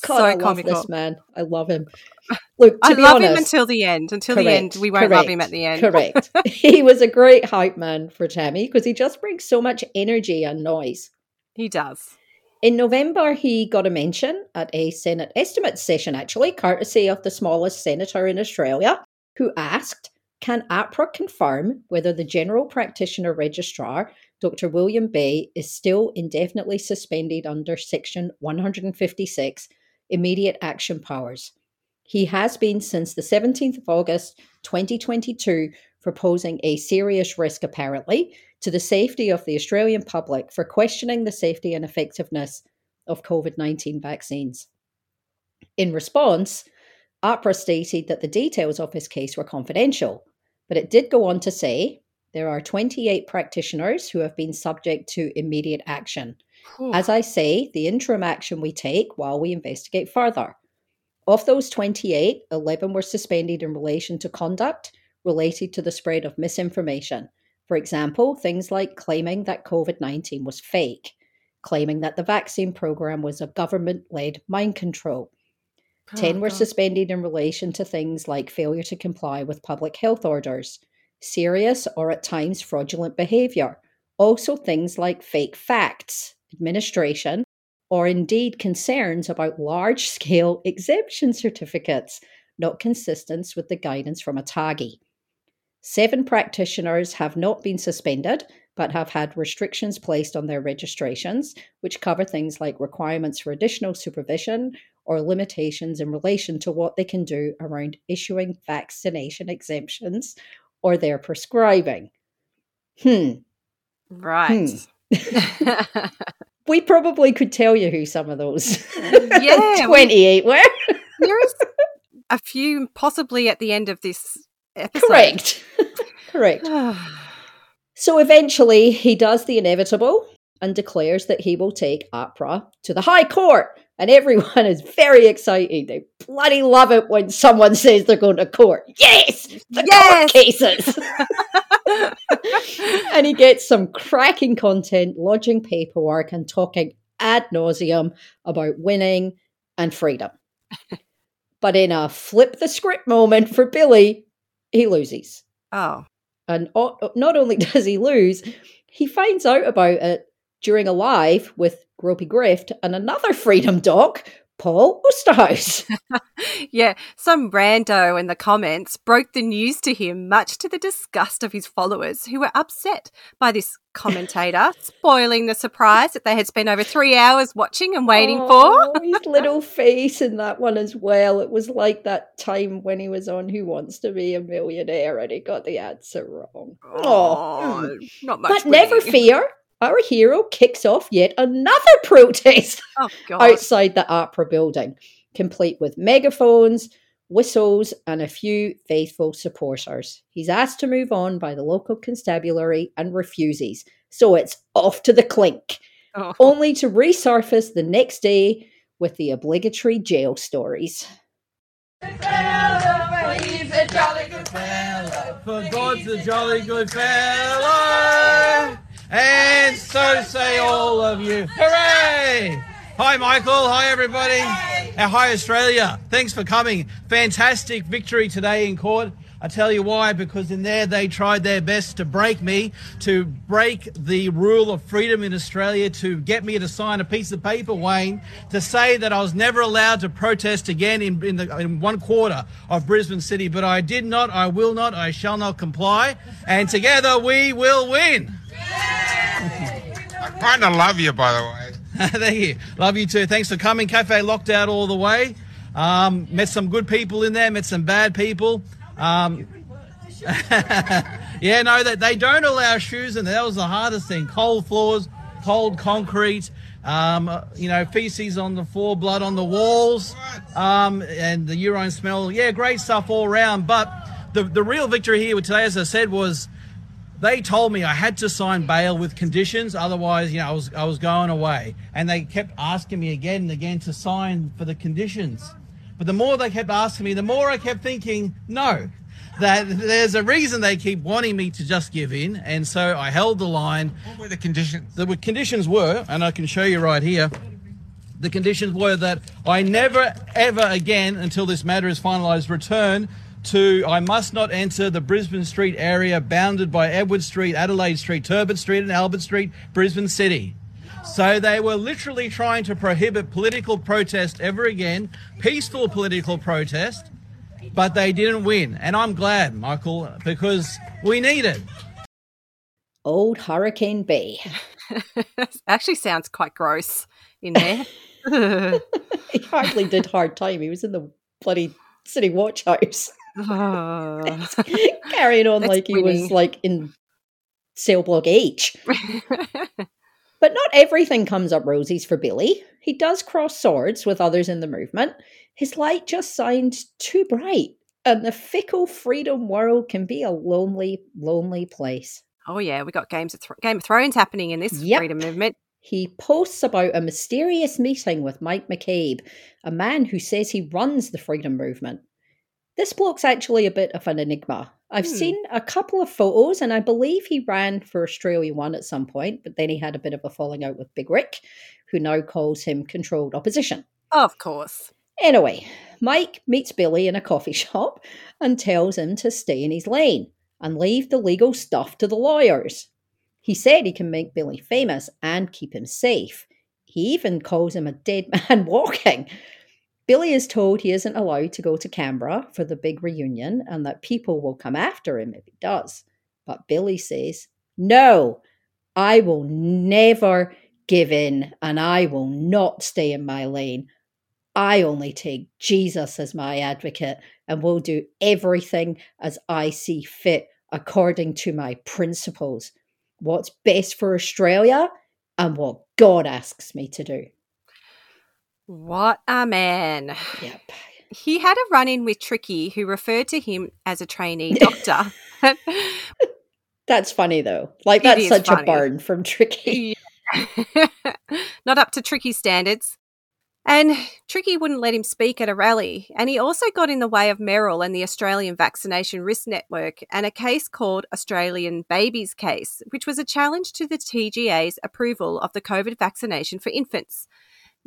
God, So I love comical. this man. I love him. Look, to I love honest, him until the end. Until the end, we won't love him at the end. Correct. he was a great hype man for Tammy because he just brings so much energy and noise. He does. In November, he got a mention at a Senate estimates session, actually, courtesy of the smallest senator in Australia, who asked Can AHPRA confirm whether the General Practitioner Registrar, Dr. William Bay, is still indefinitely suspended under Section 156 Immediate Action Powers? He has been since the 17th of August 2022 for posing a serious risk, apparently, to the safety of the Australian public for questioning the safety and effectiveness of COVID 19 vaccines. In response, AHPRA stated that the details of his case were confidential, but it did go on to say there are 28 practitioners who have been subject to immediate action. As I say, the interim action we take while we investigate further. Of those 28, 11 were suspended in relation to conduct related to the spread of misinformation. For example, things like claiming that COVID 19 was fake, claiming that the vaccine program was a government led mind control. 10 were God. suspended in relation to things like failure to comply with public health orders, serious or at times fraudulent behavior, also things like fake facts, administration, or indeed concerns about large scale exemption certificates not consistent with the guidance from ATAGI. Seven practitioners have not been suspended, but have had restrictions placed on their registrations, which cover things like requirements for additional supervision or limitations in relation to what they can do around issuing vaccination exemptions or their prescribing. Hmm. Right. We probably could tell you who some of those Yeah, 28 were. there is a few possibly at the end of this episode. Correct. Correct. So eventually, he does the inevitable and declares that he will take AHPRA to the High Court. And everyone is very excited. They bloody love it when someone says they're going to court. Yes! The court cases! and he gets some cracking content, lodging paperwork, and talking ad nauseum about winning and freedom. but in a flip the script moment for Billy, he loses. Oh. And not only does he lose, he finds out about it during a live with Gropey Grift and another Freedom Doc, Paul Oosterhuis. Yeah, some rando in the comments broke the news to him, much to the disgust of his followers, who were upset by this commentator spoiling the surprise that they had spent over three hours watching and waiting Oh, for. his little face in that one as well. It was like that time when he was on Who Wants to Be a Millionaire and he got the answer wrong. Oh, not much. But never fear, our hero kicks off yet another protest Oh, outside the AHPRA building, complete with megaphones, whistles, and a few faithful supporters. He's asked to move on by the local constabulary and refuses. So it's off to the clink, Oh. only to resurface the next day with the obligatory jail stories. He's a jolly good fellow. For God's a jolly good fellow. And so say all of you. Hooray! Hi, Michael. Hi, everybody. Uh, Hi, Australia. Thanks for coming. Fantastic victory today in court. I tell you why, because in there they tried their best to break me, to break the rule of freedom in Australia, to get me to sign a piece of paper, Wayne, to say that I was never allowed to protest again in, in, the, in one quarter of Brisbane City. But I did not, I will not, I shall not comply. And together we will win. I kind of love you, by the way. Thank you. Love you too. Thanks for coming. Cafe locked out all the way. Um, met some good people in there, met some bad people. Um, Yeah, no, that they don't allow shoes, and that was the hardest thing. Cold floors, cold concrete, um, uh, you know, feces on the floor, blood on the walls, um, and the urine smell. Yeah, great stuff all around. But the the real victory here today, as I said, was they told me I had to sign bail with conditions, otherwise, you know, I was I was going away, and they kept asking me again and again to sign for the conditions. But the more they kept asking me, the more I kept thinking, no, that there's a reason they keep wanting me to just give in, and so I held the line. What were the conditions? The conditions were, and I can show you right here. The conditions were that I never, ever again, until this matter is finalised, return to I must not enter the Brisbane Street area bounded by Edward Street, Adelaide Street, Turbot Street, and Albert Street, Brisbane City. So they were literally trying to prohibit political protest ever again, peaceful political protest, but they didn't win. And I'm glad, Michael, because we need it. Old Hurricane B. Actually sounds quite gross in there. he hardly did hard time. He was in the bloody city watch house. Oh. Carrying on like he was like in cell block H. But not everything comes up roses for Billy. He does cross swords with others in the movement. His light just shines too bright, and the fickle freedom world can be a lonely, lonely place. Oh yeah, we got Games of Thro- Game of Thrones happening in this Yep. freedom movement. He posts about a mysterious meeting with Mike McCabe, a man who says he runs the freedom movement. This bloke's actually a bit of an enigma. I've Hmm. seen a couple of photos, and I believe he ran for Australia One at some point, but then he had a bit of a falling out with Big Rick, who now calls him controlled opposition. Of course. Anyway, Mike meets Billy in a coffee shop and tells him to stay in his lane and leave the legal stuff to the lawyers. He said he can make Billy famous and keep him safe. He even calls him a dead man walking. Billy is told he isn't allowed to go to Canberra for the big reunion and that people will come after him if he does. But Billy says, No, I will never give in and I will not stay in my lane. I only take Jesus as my advocate and will do everything as I see fit according to my principles. What's best for Australia and what God asks me to do. What a man. Yep. He had a run in with Tricky, who referred to him as a trainee doctor. That's funny though. Like that's such funny. a burn from Tricky. Not up to Tricky standards. And Tricky wouldn't let him speak at a rally. And he also got in the way of Meryl and the Australian Vaccination Risk Network and a case called Australian Babies Case, which was a challenge to the TGA's approval of the COVID vaccination for infants.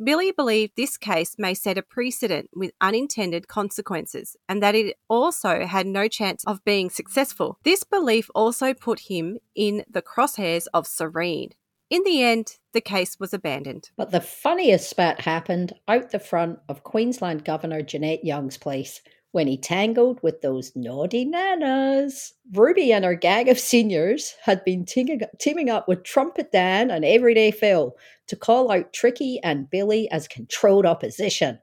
Billy believed this case may set a precedent with unintended consequences and that it also had no chance of being successful. This belief also put him in the crosshairs of Serene. In the end, the case was abandoned. But the funniest spat happened out the front of Queensland Governor Jeanette Young's place when he tangled with those naughty nanas. Ruby and her gang of seniors had been teaming, teaming up with Trumpet Dan and Everyday Phil to call out Tricky and Billy as controlled opposition.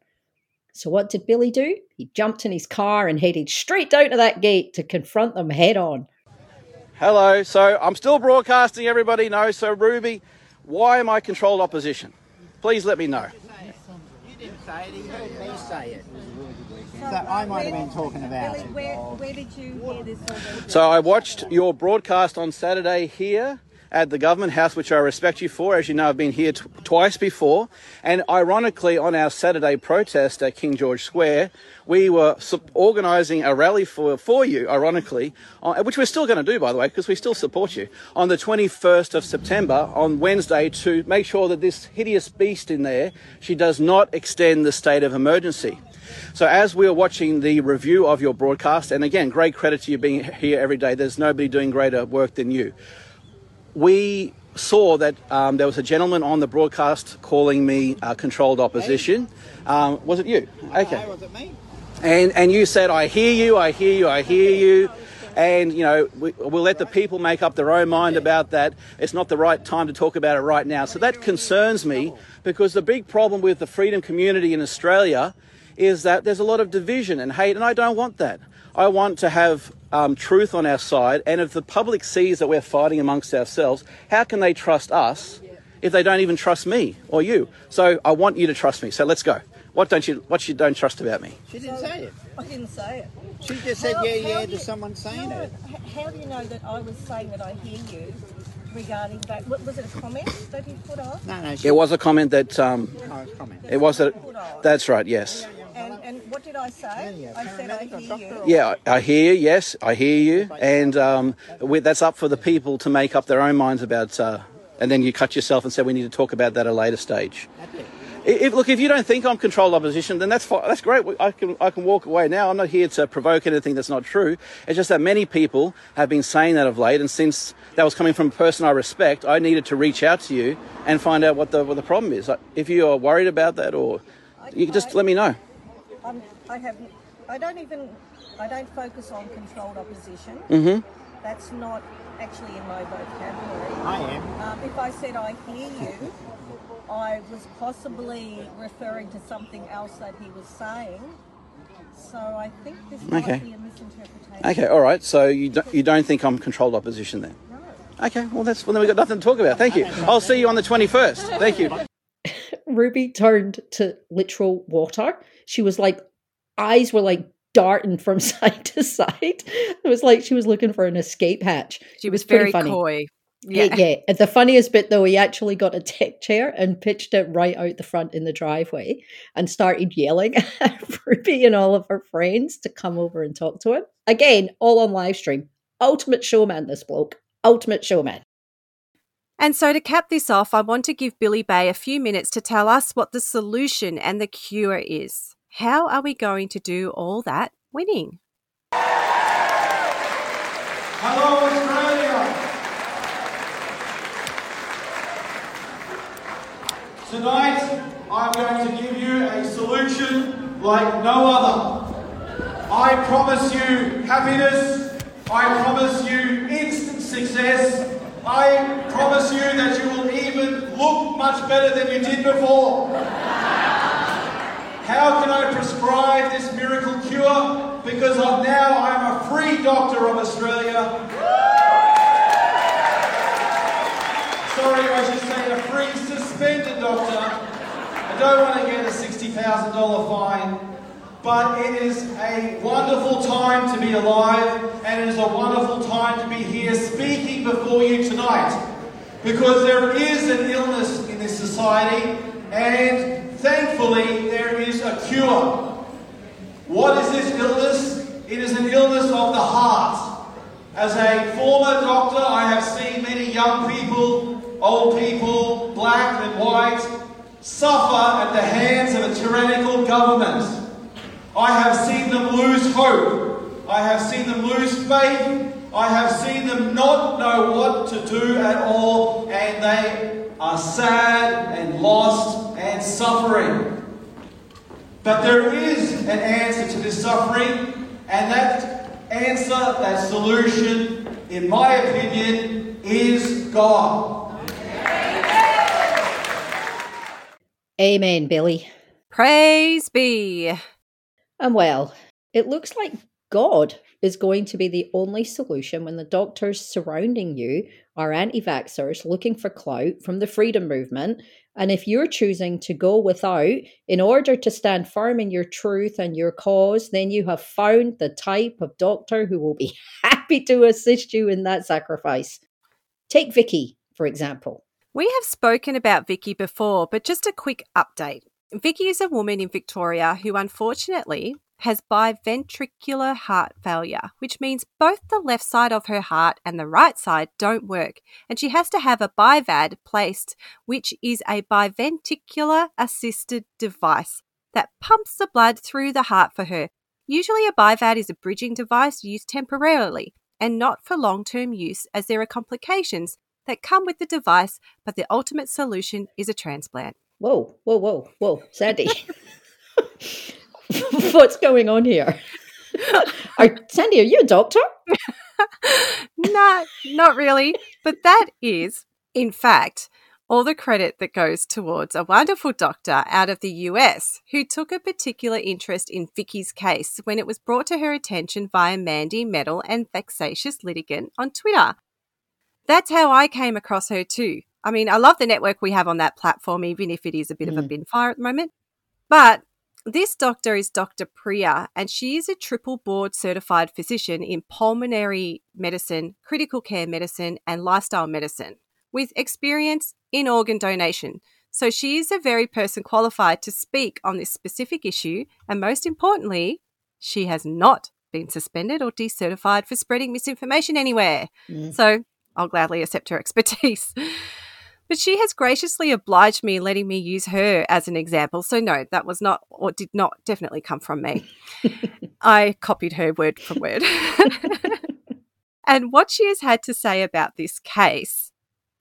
So what did Billy do? He jumped in his car and headed straight down to that gate to confront them head on. Hello. So I'm still broadcasting. Everybody knows. So Ruby, why am I controlled opposition? Please let me know. You didn't say it, you heard me say it. So I might have been talking about it. Where, where did you hear this? So I watched your broadcast on Saturday here at the Government House, which I respect you for. As you know, I've been here t- twice before. And ironically, on our Saturday protest at King George Square, we were su- organising a rally for, for you, ironically, uh, which we're still going to do, by the way, because we still support you, on the 21st of September, on Wednesday, to make sure that this hideous beast in there, she does not extend the state of emergency. So as we are watching the review of your broadcast, and again, great credit to you being here every day. There's nobody doing greater work than you. We saw that um, there was a gentleman on the broadcast calling me uh, controlled opposition. Um, was it you? Okay. Was it me? And and you said, I hear you, I hear you, I hear you. And, you know, we, we'll let the people make up their own mind about that. It's not the right time to talk about it right now. So that concerns me because the big problem with the freedom community in Australia is that there's a lot of division and hate, and I don't want that. I want to have um, truth on our side. And if the public sees that we're fighting amongst ourselves, how can they trust us if they don't even trust me or you? So I want you to trust me. So let's go. What don't you What you don't trust about me? She didn't say it. I didn't say it. She just said, yeah, yeah, do to someone saying no, it. How do you know that I was saying that I hear you regarding that? What, was it a comment that you put on? No, no. It was a comment that. Um, No, it's comment. it was a. That's right. Yes. And, and what did I say? I said I hear you. Yeah, I hear you. Yes, I hear you, and um, we, that's up for the people to make up their own minds about. Uh, and then you cut yourself and say we need to talk about that at a later stage. If, look, if you don't think I'm controlled opposition, then that's fine. That's great. I can I can walk away now. I'm not here to provoke anything that's not true. It's just that many people have been saying that of late, and since that was coming from a person I respect, I needed to reach out to you and find out what the what the problem is. If you are worried about that, or you can just let me know. I'm, I have. I don't even. I don't focus on controlled opposition. Mhm. That's not actually in my vocabulary. I am. Um, if I said I hear you, I was possibly referring to something else that he was saying. So I think this might Okay. be a misinterpretation. Okay, all right. So you don't, you don't think I'm controlled opposition then? No. Okay, well that's well then we've got nothing to talk about. Thank you. I'll see you on the 21st. Thank you. Ruby turned to literal water. She was like, eyes were like darting from side to side. It was like she was looking for an escape hatch. She It was very funny. coy. Yeah. Yeah. yeah. The funniest bit though, he actually got a tech chair and pitched it right out the front in the driveway and started yelling at Ruby and all of her friends to come over and talk to him. Again, all on live stream. Ultimate showman, this bloke. Ultimate showman. And so, to cap this off, I want to give Billy Bay a few minutes to tell us what the solution and the cure is. How are we going to do all that winning? Hello, Australia. Tonight, I'm going to give you a solution like no other. I promise you happiness. I promise you instant success. I promise you that you will even look much better than you did before. How can I prescribe this miracle cure? Because now I'm a free doctor of Australia. Sorry, I should say a free suspended doctor. I don't want to get a $60,000 fine, but it is a wonderful time to be alive and it is a wonderful time to be here speaking before you tonight. Because there is an illness in this society and thankfully there is a cure. What is this illness? It is an illness of the heart. As a former doctor, I have seen many young people, old people, black and white, suffer at the hands of a tyrannical government. I have seen them lose hope. I have seen them lose faith. I have seen them not know what to do at all, and they are sad and lost and suffering. But there is an answer to this suffering, and that answer, that solution, in my opinion, is God. Amen, Billy. Praise be. And well, it looks like God is going to be the only solution when the doctors surrounding you are anti vaxxers looking for clout from the freedom movement. And if you're choosing to go without in order to stand firm in your truth and your cause, then you have found the type of doctor who will be happy to assist you in that sacrifice. Take Vicky, for example. We have spoken about Vicky before, but just a quick update. Vicky is a woman in Victoria who unfortunately has biventricular heart failure, which means both the left side of her heart and the right side don't work, and she has to have a BIVAD placed, which is a biventricular assisted device that pumps the blood through the heart for her. Usually, a BIVAD is a bridging device used temporarily and not for long term use, as there are complications that come with the device, but the ultimate solution is a transplant. Whoa, whoa, whoa, whoa, Sandee. What's going on here? Are, Sandee, are you a doctor? nah, not really. But that is, in fact, all the credit that goes towards a wonderful doctor out of the US who took a particular interest in Vicky's case when it was brought to her attention via Mandy Metal and Vexatious Litigant on Twitter. That's how I came across her too. I mean, I love the network we have on that platform, even if it is a bit of a Mm. bin fire at the moment. But this doctor is Dr. Priya, and she is a triple board certified physician in pulmonary medicine, critical care medicine, and lifestyle medicine with experience in organ donation. So she is a very person qualified to speak on this specific issue, and most importantly, she has not been suspended or decertified for spreading misinformation anywhere. Mm. So I'll gladly accept her expertise. But she has graciously obliged me letting me use her as an example. So no, that was not or did not definitely come from me. I copied her word for word. and what she has had to say about this case.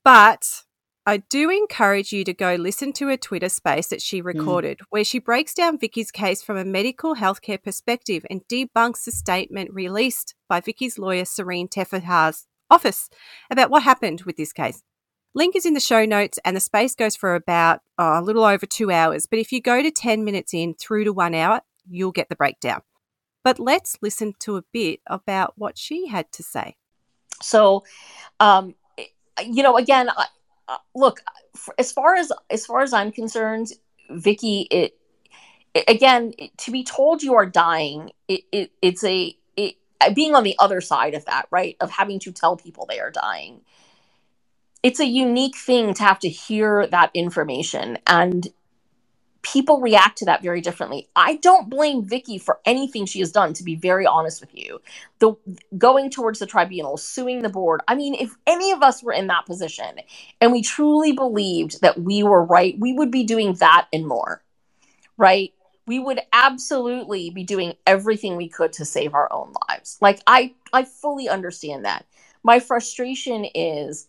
But I do encourage you to go listen to a Twitter space that she hmm. recorded where she breaks down Vicky's case from a medical healthcare perspective and debunks the statement released by Vicky's lawyer Serene Teffaha's office about what happened with this case. Link is in the show notes, and the space goes for about oh, a little over two hours. But if you go to 10 minutes in through to one hour, you'll get the breakdown. But let's listen to a bit about what she had to say. So, um, you know, again, I, uh, look, as far as as far as I'm concerned, Vicky, it, it again to be told you are dying, it, it it's a being on the other side of that, right? Of having to tell people they are dying. It's a unique thing to have to hear that information and people react to that very differently. I don't blame Vicky for anything she has done to be very honest with you. The going towards the tribunal, suing the board. I mean, if any of us were in that position and we truly believed that we were right, we would be doing that and more. Right? We would absolutely be doing everything we could to save our own lives. Like I I fully understand that. My frustration is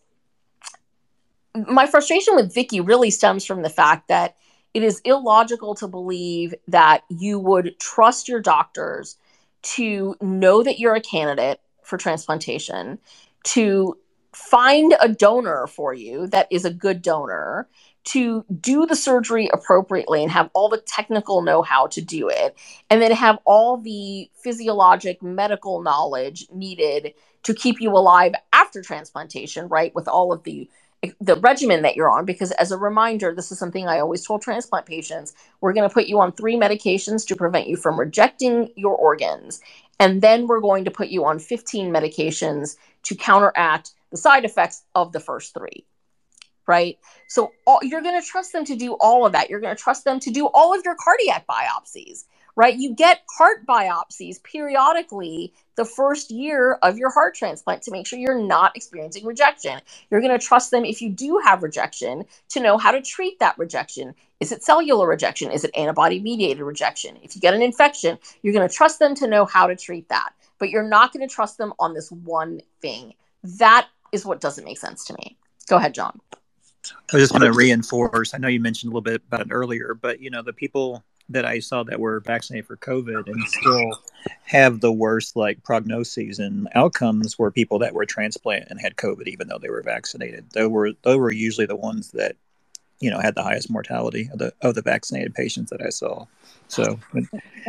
my frustration with Vicky really stems from the fact that it is illogical to believe that you would trust your doctors to know that you're a candidate for transplantation, to find a donor for you that is a good donor, to do the surgery appropriately and have all the technical know how to do it, and then have all the physiologic medical knowledge needed to keep you alive after transplantation, right? With all of the the regimen that you're on because as a reminder this is something i always told transplant patients we're going to put you on three medications to prevent you from rejecting your organs. And then we're going to put you on 15 medications to counteract the side effects of the first three right? So all, you're going to trust them to do all of that. You're going to trust them to do all of your cardiac biopsies right you get heart biopsies periodically the first year of your heart transplant to make sure you're not experiencing rejection. You're going to trust them if you do have rejection to know how to treat that rejection. Is it cellular rejection? Is it antibody mediated rejection? If you get an infection, you're going to trust them to know how to treat that. But you're not going to trust them on this one thing. That is what doesn't make sense to me. Go ahead, John. I just going to reinforce. I know you mentioned a little bit about it earlier, but you know the people that I saw that were vaccinated for COVID and still have the worst like prognoses and outcomes were people that were transplant and had COVID even though they were vaccinated. They were those were usually the ones that you know had the highest mortality of the of the vaccinated patients that I saw. So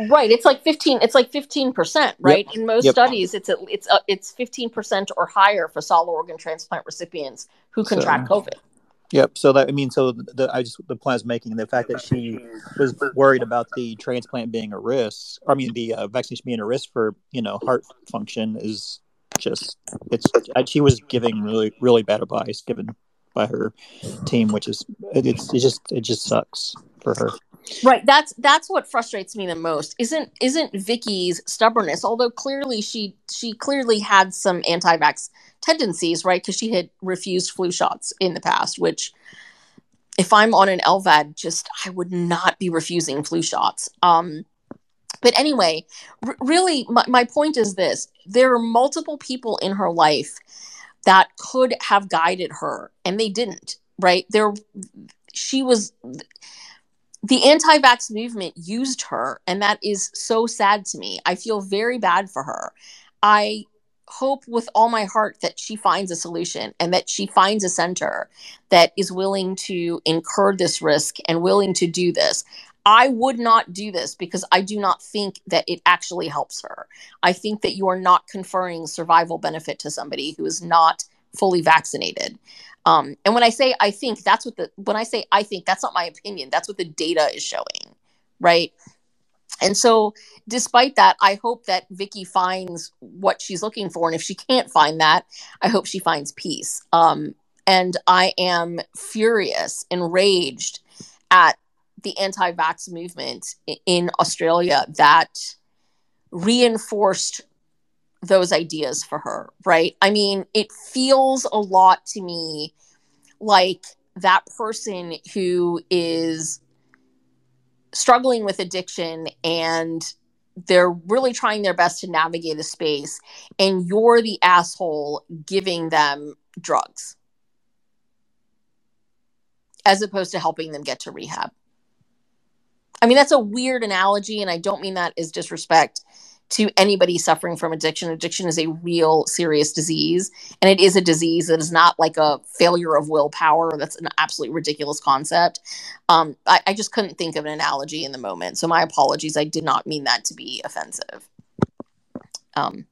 right, it's like fifteen. It's like fifteen percent, right? Yep. In most yep. studies, it's a, it's a, it's fifteen percent or higher for solid organ transplant recipients who contract so, COVID. Yep. So that I mean, so the, I just the point I was making the fact that she was worried about the transplant being a risk. I mean, the uh, vaccination being a risk for you know heart function is just it's she was giving really really bad advice given by her team, which is it's it just it just sucks for her. Right. That's that's what frustrates me the most. Isn't isn't Vicky's stubbornness? Although clearly she she clearly had some anti-vax tendencies, right? Because she had refused flu shots in the past, which if I'm on an LVAD, just I would not be refusing flu shots. Um, but anyway, r- really, my, my point is this: there are multiple people in her life that could have guided her, and they didn't. Right there, she was the anti-vax movement used her and that is so sad to me i feel very bad for her i hope with all my heart that she finds a solution and that she finds a center that is willing to incur this risk and willing to do this. I would not do this because I do not think that it actually helps her. I think that you are not conferring survival benefit to somebody who is not fully vaccinated. Um, and when I say I think, that's what the when I say I think, that's not my opinion. That's what the data is showing, right? And so, despite that, I hope that Vicky finds what she's looking for, and if she can't find that, I hope she finds peace. Um, and I am furious, enraged at the anti-vax movement in Australia that reinforced those ideas for her, right? I mean, it feels a lot to me like that person who is struggling with addiction and they're really trying their best to navigate a space and you're the asshole giving them drugs as opposed to helping them get to rehab. I mean, that's a weird analogy, and I don't mean that as disrespect to anybody suffering from addiction. Addiction is a real serious disease, and it is a disease that is not like a failure of willpower. That's an absolutely ridiculous concept. Um, I, I just couldn't think of an analogy in the moment, so my apologies. I did not mean that to be offensive. Um,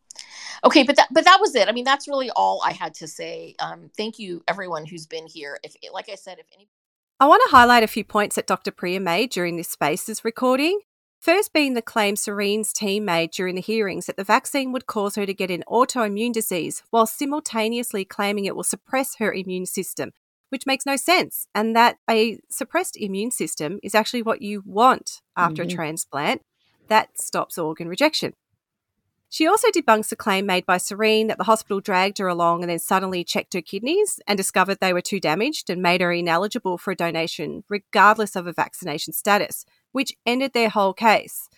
okay, but that but that was it. I mean, that's really all I had to say. Um, thank you, everyone who's been here. If, like I said, if any. I want to highlight a few points that Dr. Priya made during this Spaces recording. First, being the claim Serene's team made during the hearings that the vaccine would cause her to get an autoimmune disease, while simultaneously claiming it will suppress her immune system, which makes no sense, and that a suppressed immune system is actually what you want after mm-hmm. a transplant. That stops organ rejection. She also debunks the claim made by Serene that the hospital dragged her along and then suddenly checked her kidneys and discovered they were too damaged and made her ineligible for a donation, regardless of a vaccination status, which ended their whole case.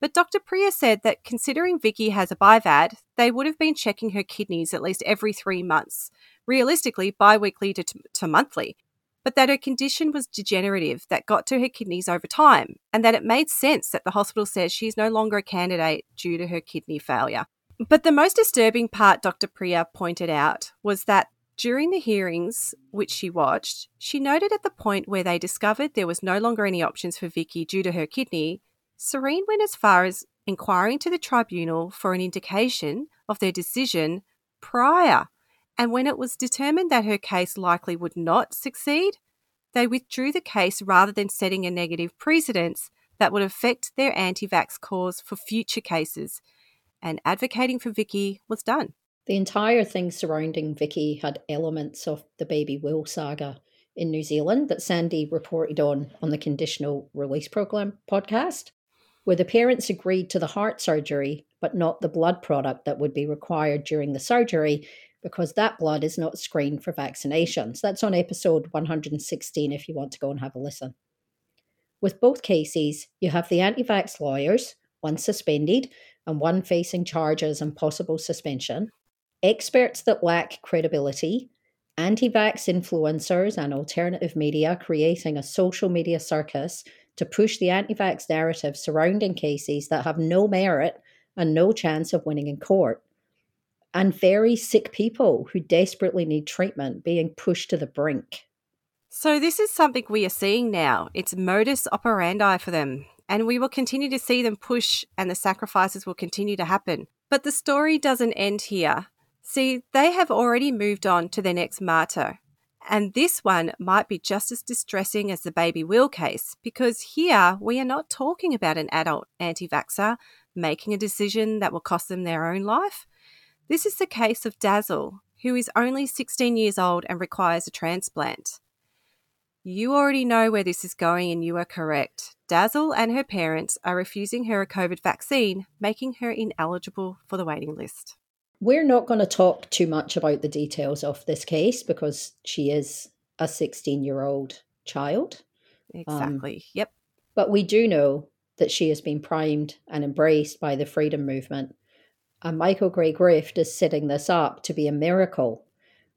But Dr. Priya said that considering Vicky has a BIVAD, they would have been checking her kidneys at least every three months, realistically bi weekly to, to monthly, but that her condition was degenerative that got to her kidneys over time, and that it made sense that the hospital says she is no longer a candidate due to her kidney failure. But the most disturbing part, Dr. Priya pointed out, was that during the hearings, which she watched, she noted at the point where they discovered there was no longer any options for Vicky due to her kidney, Serene went as far as inquiring to the tribunal for an indication of their decision prior. And when it was determined that her case likely would not succeed, they withdrew the case rather than setting a negative precedence that would affect their anti vax cause for future cases. And advocating for Vicky was done. The entire thing surrounding Vicky had elements of the Baby Will saga in New Zealand that Sandee reported on on the Conditional Release Program podcast, where the parents agreed to the heart surgery but not the blood product that would be required during the surgery because that blood is not screened for vaccinations. That's on episode 116 if you want to go and have a listen. With both cases, you have the anti vax lawyers, one suspended and one facing charges and possible suspension, experts that lack credibility, anti vax influencers, and alternative media creating a social media circus to push the anti vax narrative surrounding cases that have no merit and no chance of winning in court. And very sick people who desperately need treatment being pushed to the brink. So, this is something we are seeing now. It's modus operandi for them. And we will continue to see them push, and the sacrifices will continue to happen. But the story doesn't end here. See, they have already moved on to their next martyr. And this one might be just as distressing as the baby Will case because here we are not talking about an adult anti vaxxer making a decision that will cost them their own life. This is the case of Dazzle, who is only 16 years old and requires a transplant. You already know where this is going, and you are correct. Dazzle and her parents are refusing her a COVID vaccine, making her ineligible for the waiting list. We're not going to talk too much about the details of this case because she is a 16 year old child. Exactly. Um, yep. But we do know that she has been primed and embraced by the freedom movement. And Michael Grey Grift is setting this up to be a miracle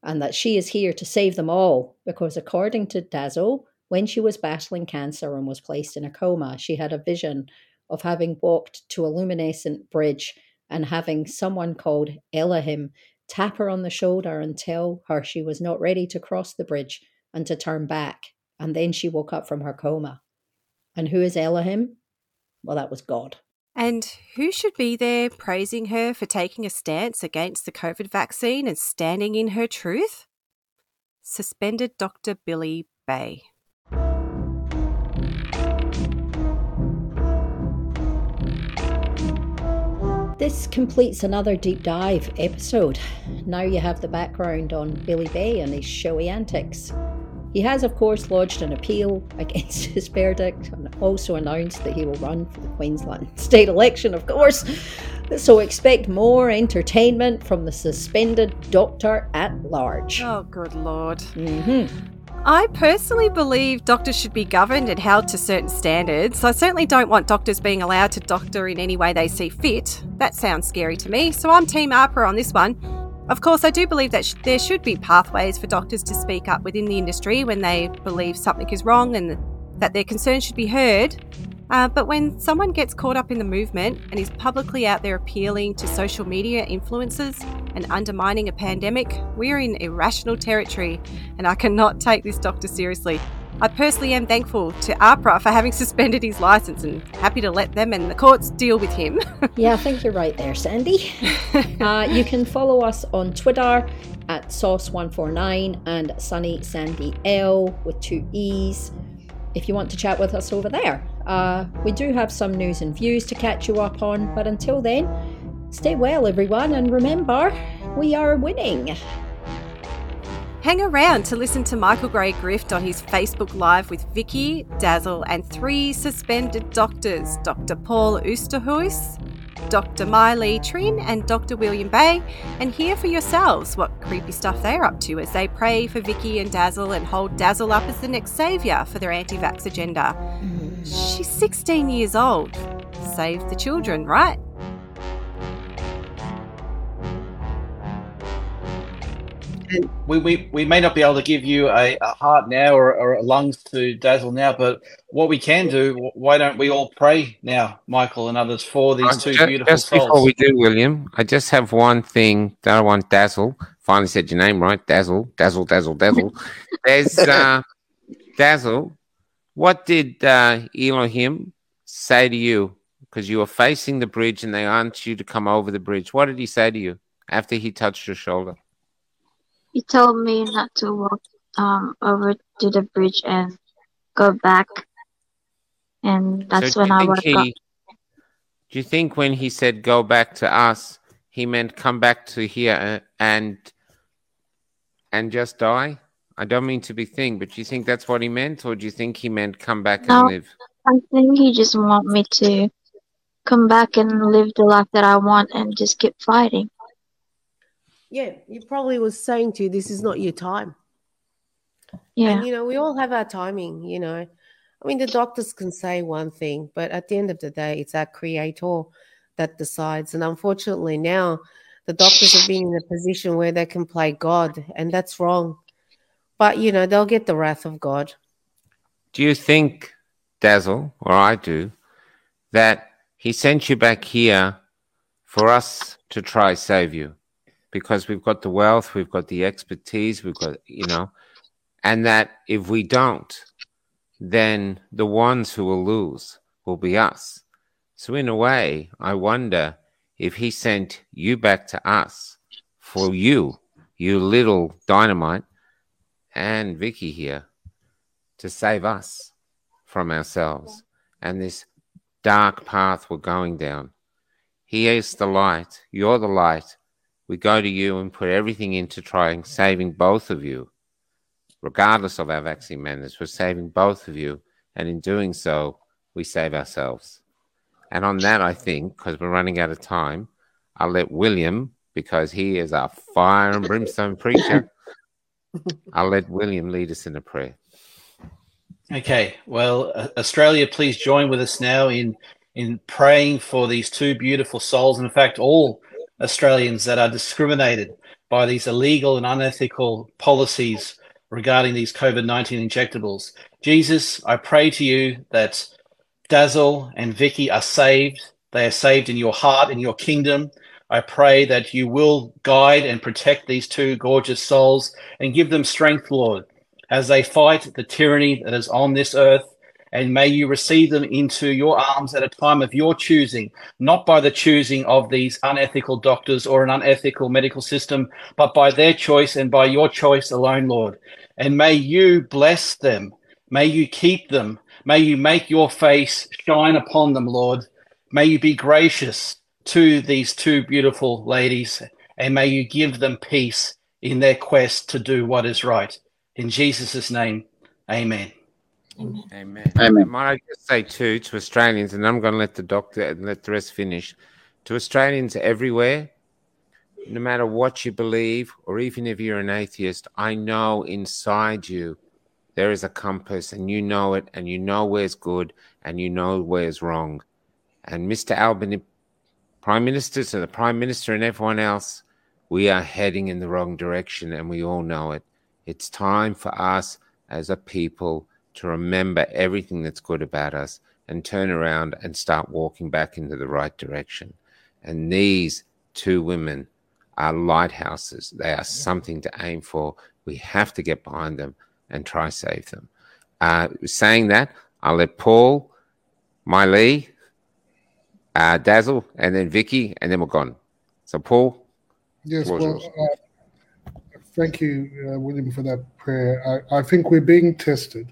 and that she is here to save them all because, according to Dazzle, when she was battling cancer and was placed in a coma, she had a vision of having walked to a luminescent bridge and having someone called Elohim tap her on the shoulder and tell her she was not ready to cross the bridge and to turn back. And then she woke up from her coma. And who is Elohim? Well, that was God. And who should be there praising her for taking a stance against the COVID vaccine and standing in her truth? Suspended Dr. Billy Bay. This completes another deep dive episode. Now you have the background on Billy Bay and his showy antics. He has, of course, lodged an appeal against his verdict and also announced that he will run for the Queensland state election, of course. So expect more entertainment from the suspended doctor at large. Oh, good lord. Mm-hmm. I personally believe doctors should be governed and held to certain standards. I certainly don't want doctors being allowed to doctor in any way they see fit. That sounds scary to me, so I'm Team AHPRA on this one. Of course, I do believe that sh- there should be pathways for doctors to speak up within the industry when they believe something is wrong and that their concerns should be heard. Uh, but when someone gets caught up in the movement and is publicly out there appealing to social media influences and undermining a pandemic, we're in irrational territory, and I cannot take this doctor seriously. I personally am thankful to AHPRA for having suspended his license and happy to let them and the courts deal with him. yeah, I think you're right there, Sandee. uh, you can follow us on Twitter at Sauce149 and Sunny Sandee L with two E's if you want to chat with us over there. Uh, we do have some news and views to catch you up on, but until then, stay well, everyone, and remember, we are winning. Hang around to listen to Michael Gray grift on his Facebook Live with Vicky, Dazzle, and three suspended doctors Dr. Paul Oosterhuis, Dr. Miley Trinh, and Dr. William Bay, and hear for yourselves what creepy stuff they're up to as they pray for Vicky and Dazzle and hold Dazzle up as the next saviour for their anti vax agenda. Mm-hmm. She's 16 years old. Save the children, right? We, we, we may not be able to give you a, a heart now or, or lungs to dazzle now, but what we can do, why don't we all pray now, Michael and others, for these two just, beautiful just souls? before we do, William, I just have one thing that I want Dazzle. Finally said your name right, Dazzle, Dazzle, Dazzle, Dazzle. There's uh, Dazzle. What did uh, Elohim say to you? Because you were facing the bridge and they asked you to come over the bridge. What did he say to you after he touched your shoulder? He told me not to walk um, over to the bridge and go back. And that's So do when you I think woke up. he- Do you think when he said go back to us, he meant come back to here and and just die? I don't mean to be thing, but do you think that's what he meant, or do you think he meant come back and live? I think he just want me to come back and live the life that I want and just keep fighting. Yeah, you probably was saying to you, this is not your time. Yeah. And, you know, we all have our timing, you know. I mean, the doctors can say one thing, but at the end of the day, it's our creator that decides. And unfortunately, now the doctors have been in a position where they can play God, and that's wrong. But, you know, they'll get the wrath of God. Do you think, Dazzle, or I do, that he sent you back here for us to try save you? Because we've got the wealth, we've got the expertise, we've got, you know, and that if we don't, then the ones who will lose will be us. So, in a way, I wonder if he sent you back to us for you, you little dynamite, and Vicky here to save us from ourselves and this dark path we're going down. He is the light, you're the light. We go to you and put everything into trying saving both of you, regardless of our vaccine mandates. We're saving both of you, and in doing so, we save ourselves. And on that, I think, because we're running out of time, I'll let William, because he is our fire and brimstone preacher, I'll let William lead us in a prayer. Okay, well, uh, Australia, please join with us now in in praying for these two beautiful souls, and in fact, all Australians that are discriminated by these illegal and unethical policies regarding these COVID nineteen injectables. Jesus, I pray to you that Dazzle and Vicky are saved They are saved in your heart, in your kingdom. I pray that you will guide and protect these two gorgeous souls and give them strength, Lord, as they fight the tyranny that is on this earth. And may you receive them into your arms at a time of your choosing, not by the choosing of these unethical doctors or an unethical medical system, but by their choice and by your choice alone, Lord. And may you bless them. May you keep them. May you make your face shine upon them, Lord. May you be gracious to these two beautiful ladies, and may you give them peace in their quest to do what is right. In Jesus' name, amen. Amen. Amen. Might I just say too to Australians, and I'm going to let the doctor and let the rest finish. To Australians everywhere, no matter what you believe, or even if you're an atheist, I know inside you there is a compass, and you know it, and you know where's good, and you know where's wrong. And Mr. Albany, Prime Minister to the Prime Minister and everyone else, we are heading in the wrong direction, and we all know it. It's time for us as a people to remember everything that's good about us and turn around and start walking back into the right direction. And these two women are lighthouses. They are something to aim for. We have to get behind them and try save them. Uh, saying that, I'll let Paul, Miley, uh, Dazzle, and then Vicky, and then we're gone. So, Paul. Yes, well, uh, thank you, uh, William, for that prayer. I, I think we're being tested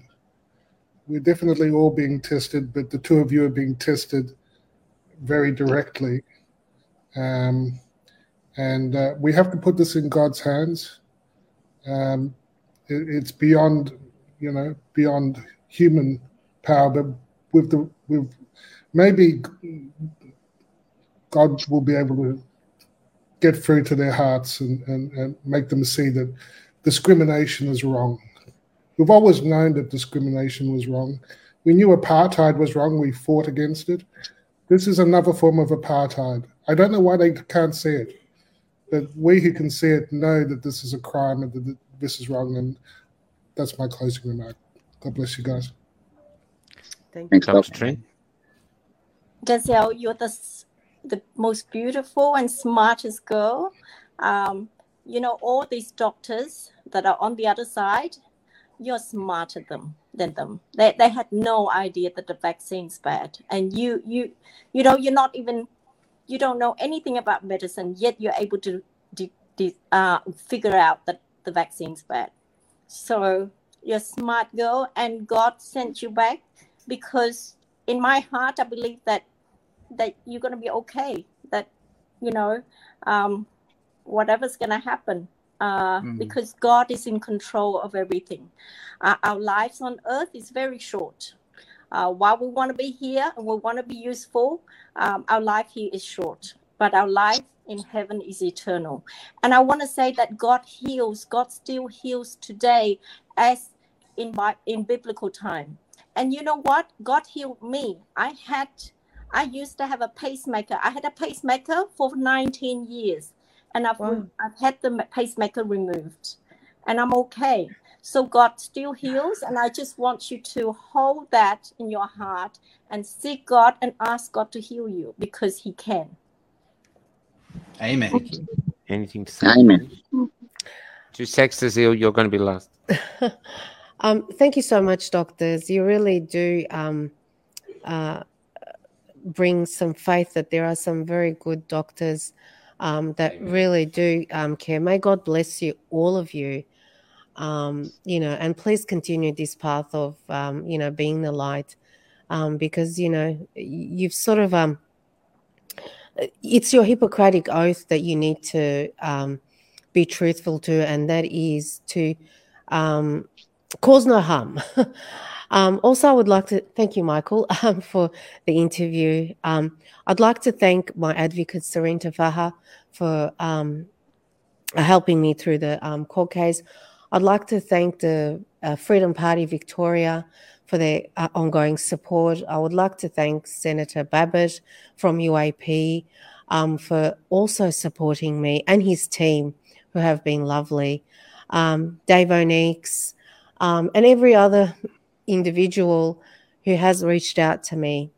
we're definitely all being tested, but the two of you are being tested very directly. Um, and uh, we have to put this in God's hands. Um, it, it's beyond, you know, beyond human power, but with the with maybe God will be able to get through to their hearts and, and, and make them see that discrimination is wrong We've always known that discrimination was wrong. We knew apartheid was wrong. We fought against it. This is another form of apartheid. I don't know why they can't see it, but we who can see it know that this is a crime and that this is wrong. And that's my closing remark. God bless you guys. Thank you. Dr. Trinh. Giselle, you're the, the most beautiful and smartest girl. Um, you know, all these doctors that are on the other side, you're smarter than, than them. They, they had no idea that the vaccine's bad. And you, you, you know, you're not even, you don't know anything about medicine, yet you're able to, to, to uh, figure out that the vaccine's bad. So you're smart girl, and God sent you back because in my heart, I believe that that you're to be okay. That you know, um, whatever's to happen, uh, mm. because God is in control of everything. Uh, our lives on earth is very short. Uh, while we want to be here and we want to be useful, um, our life here is short, but our life in heaven is eternal. And I want to say that God heals, God still heals today as in, in biblical time. And you know what? God healed me. I had I used to have a pacemaker. I had a pacemaker for 19 years and I've wow. I've had the pacemaker removed, and I'm okay. So God still heals, and I just want you to hold that in your heart and seek God and ask God to heal you because He can. Amen. Anything to say? Amen. To sex Cecile, you're going to be last. um, thank you so much, doctors. You really do um, uh, bring some faith that there are some very good doctors um, that Amen. really do um, care. May God bless you, all of you. Um, you know, and please continue this path of, um, you know, being the light, um, because you know you've sort of um, it's your Hippocratic oath that you need to um, be truthful to, and that is to um, cause no harm. Um, also, I would like to thank you, Michael, um, for the interview. Um, I'd like to thank my advocate, Serene Teffaha, for um, helping me through the um, court case. I'd like to thank the uh, Freedom Party Victoria for their uh, ongoing support. I would like to thank Senator Babet from UAP um, for also supporting me and his team, who have been lovely. Dave Oneegs, um, and every other individual who has reached out to me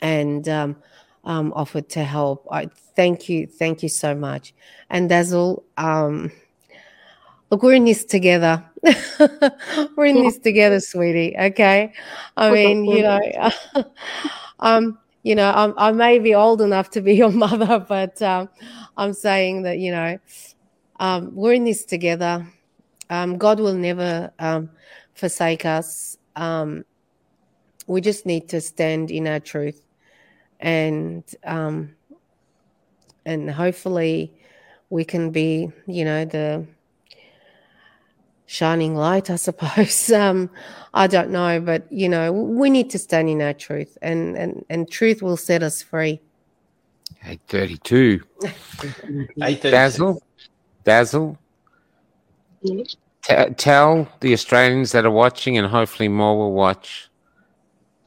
and um, um, offered to help. I thank you, thank you so much. And Dazzle, um, look, we're in this together. we're in this together, sweetie. Okay, I mean, you know, um, you know, I'm, I may be old enough to be your mother, but um, I'm saying that you know, um, we're in this together. Um, God will never um, forsake us. Um, we just need to stand in our truth, and um, and hopefully, we can be, you know, the shining light, I suppose. Um, I don't know, but you know, we need to stand in our truth, and and and truth will set us free. Eight thirty-two. Dazzle, Dazzle. T- tell the Australians that are watching, and hopefully more will watch.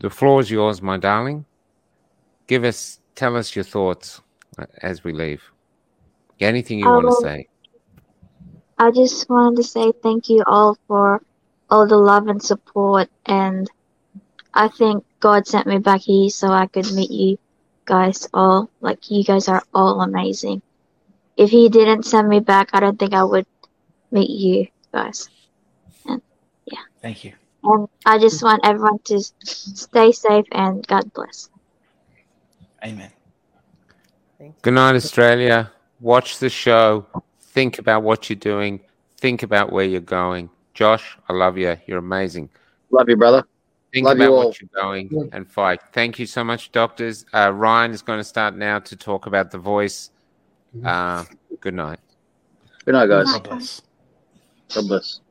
The floor is yours, my darling. Give us, tell us your thoughts uh, as we leave. Anything you want to Um, say? I just wanted to say thank you all for all the love and support and I think God sent me back here so I could meet you guys all. Like you guys are all amazing. If he didn't send me back, I don't think I would meet you guys. And yeah. Thank you. And I just want everyone to stay safe and God bless. Amen. Good night, Australia. Watch the show. Think about what you're doing. Think about where you're going. Josh, I love you. You're amazing. Love you, brother. Think Love you about all. what you're going and fight. Thank you so much, doctors. Uh, Ryan is going to start now to talk about the voice. Uh, good night. Good night, guys. God bless. God bless.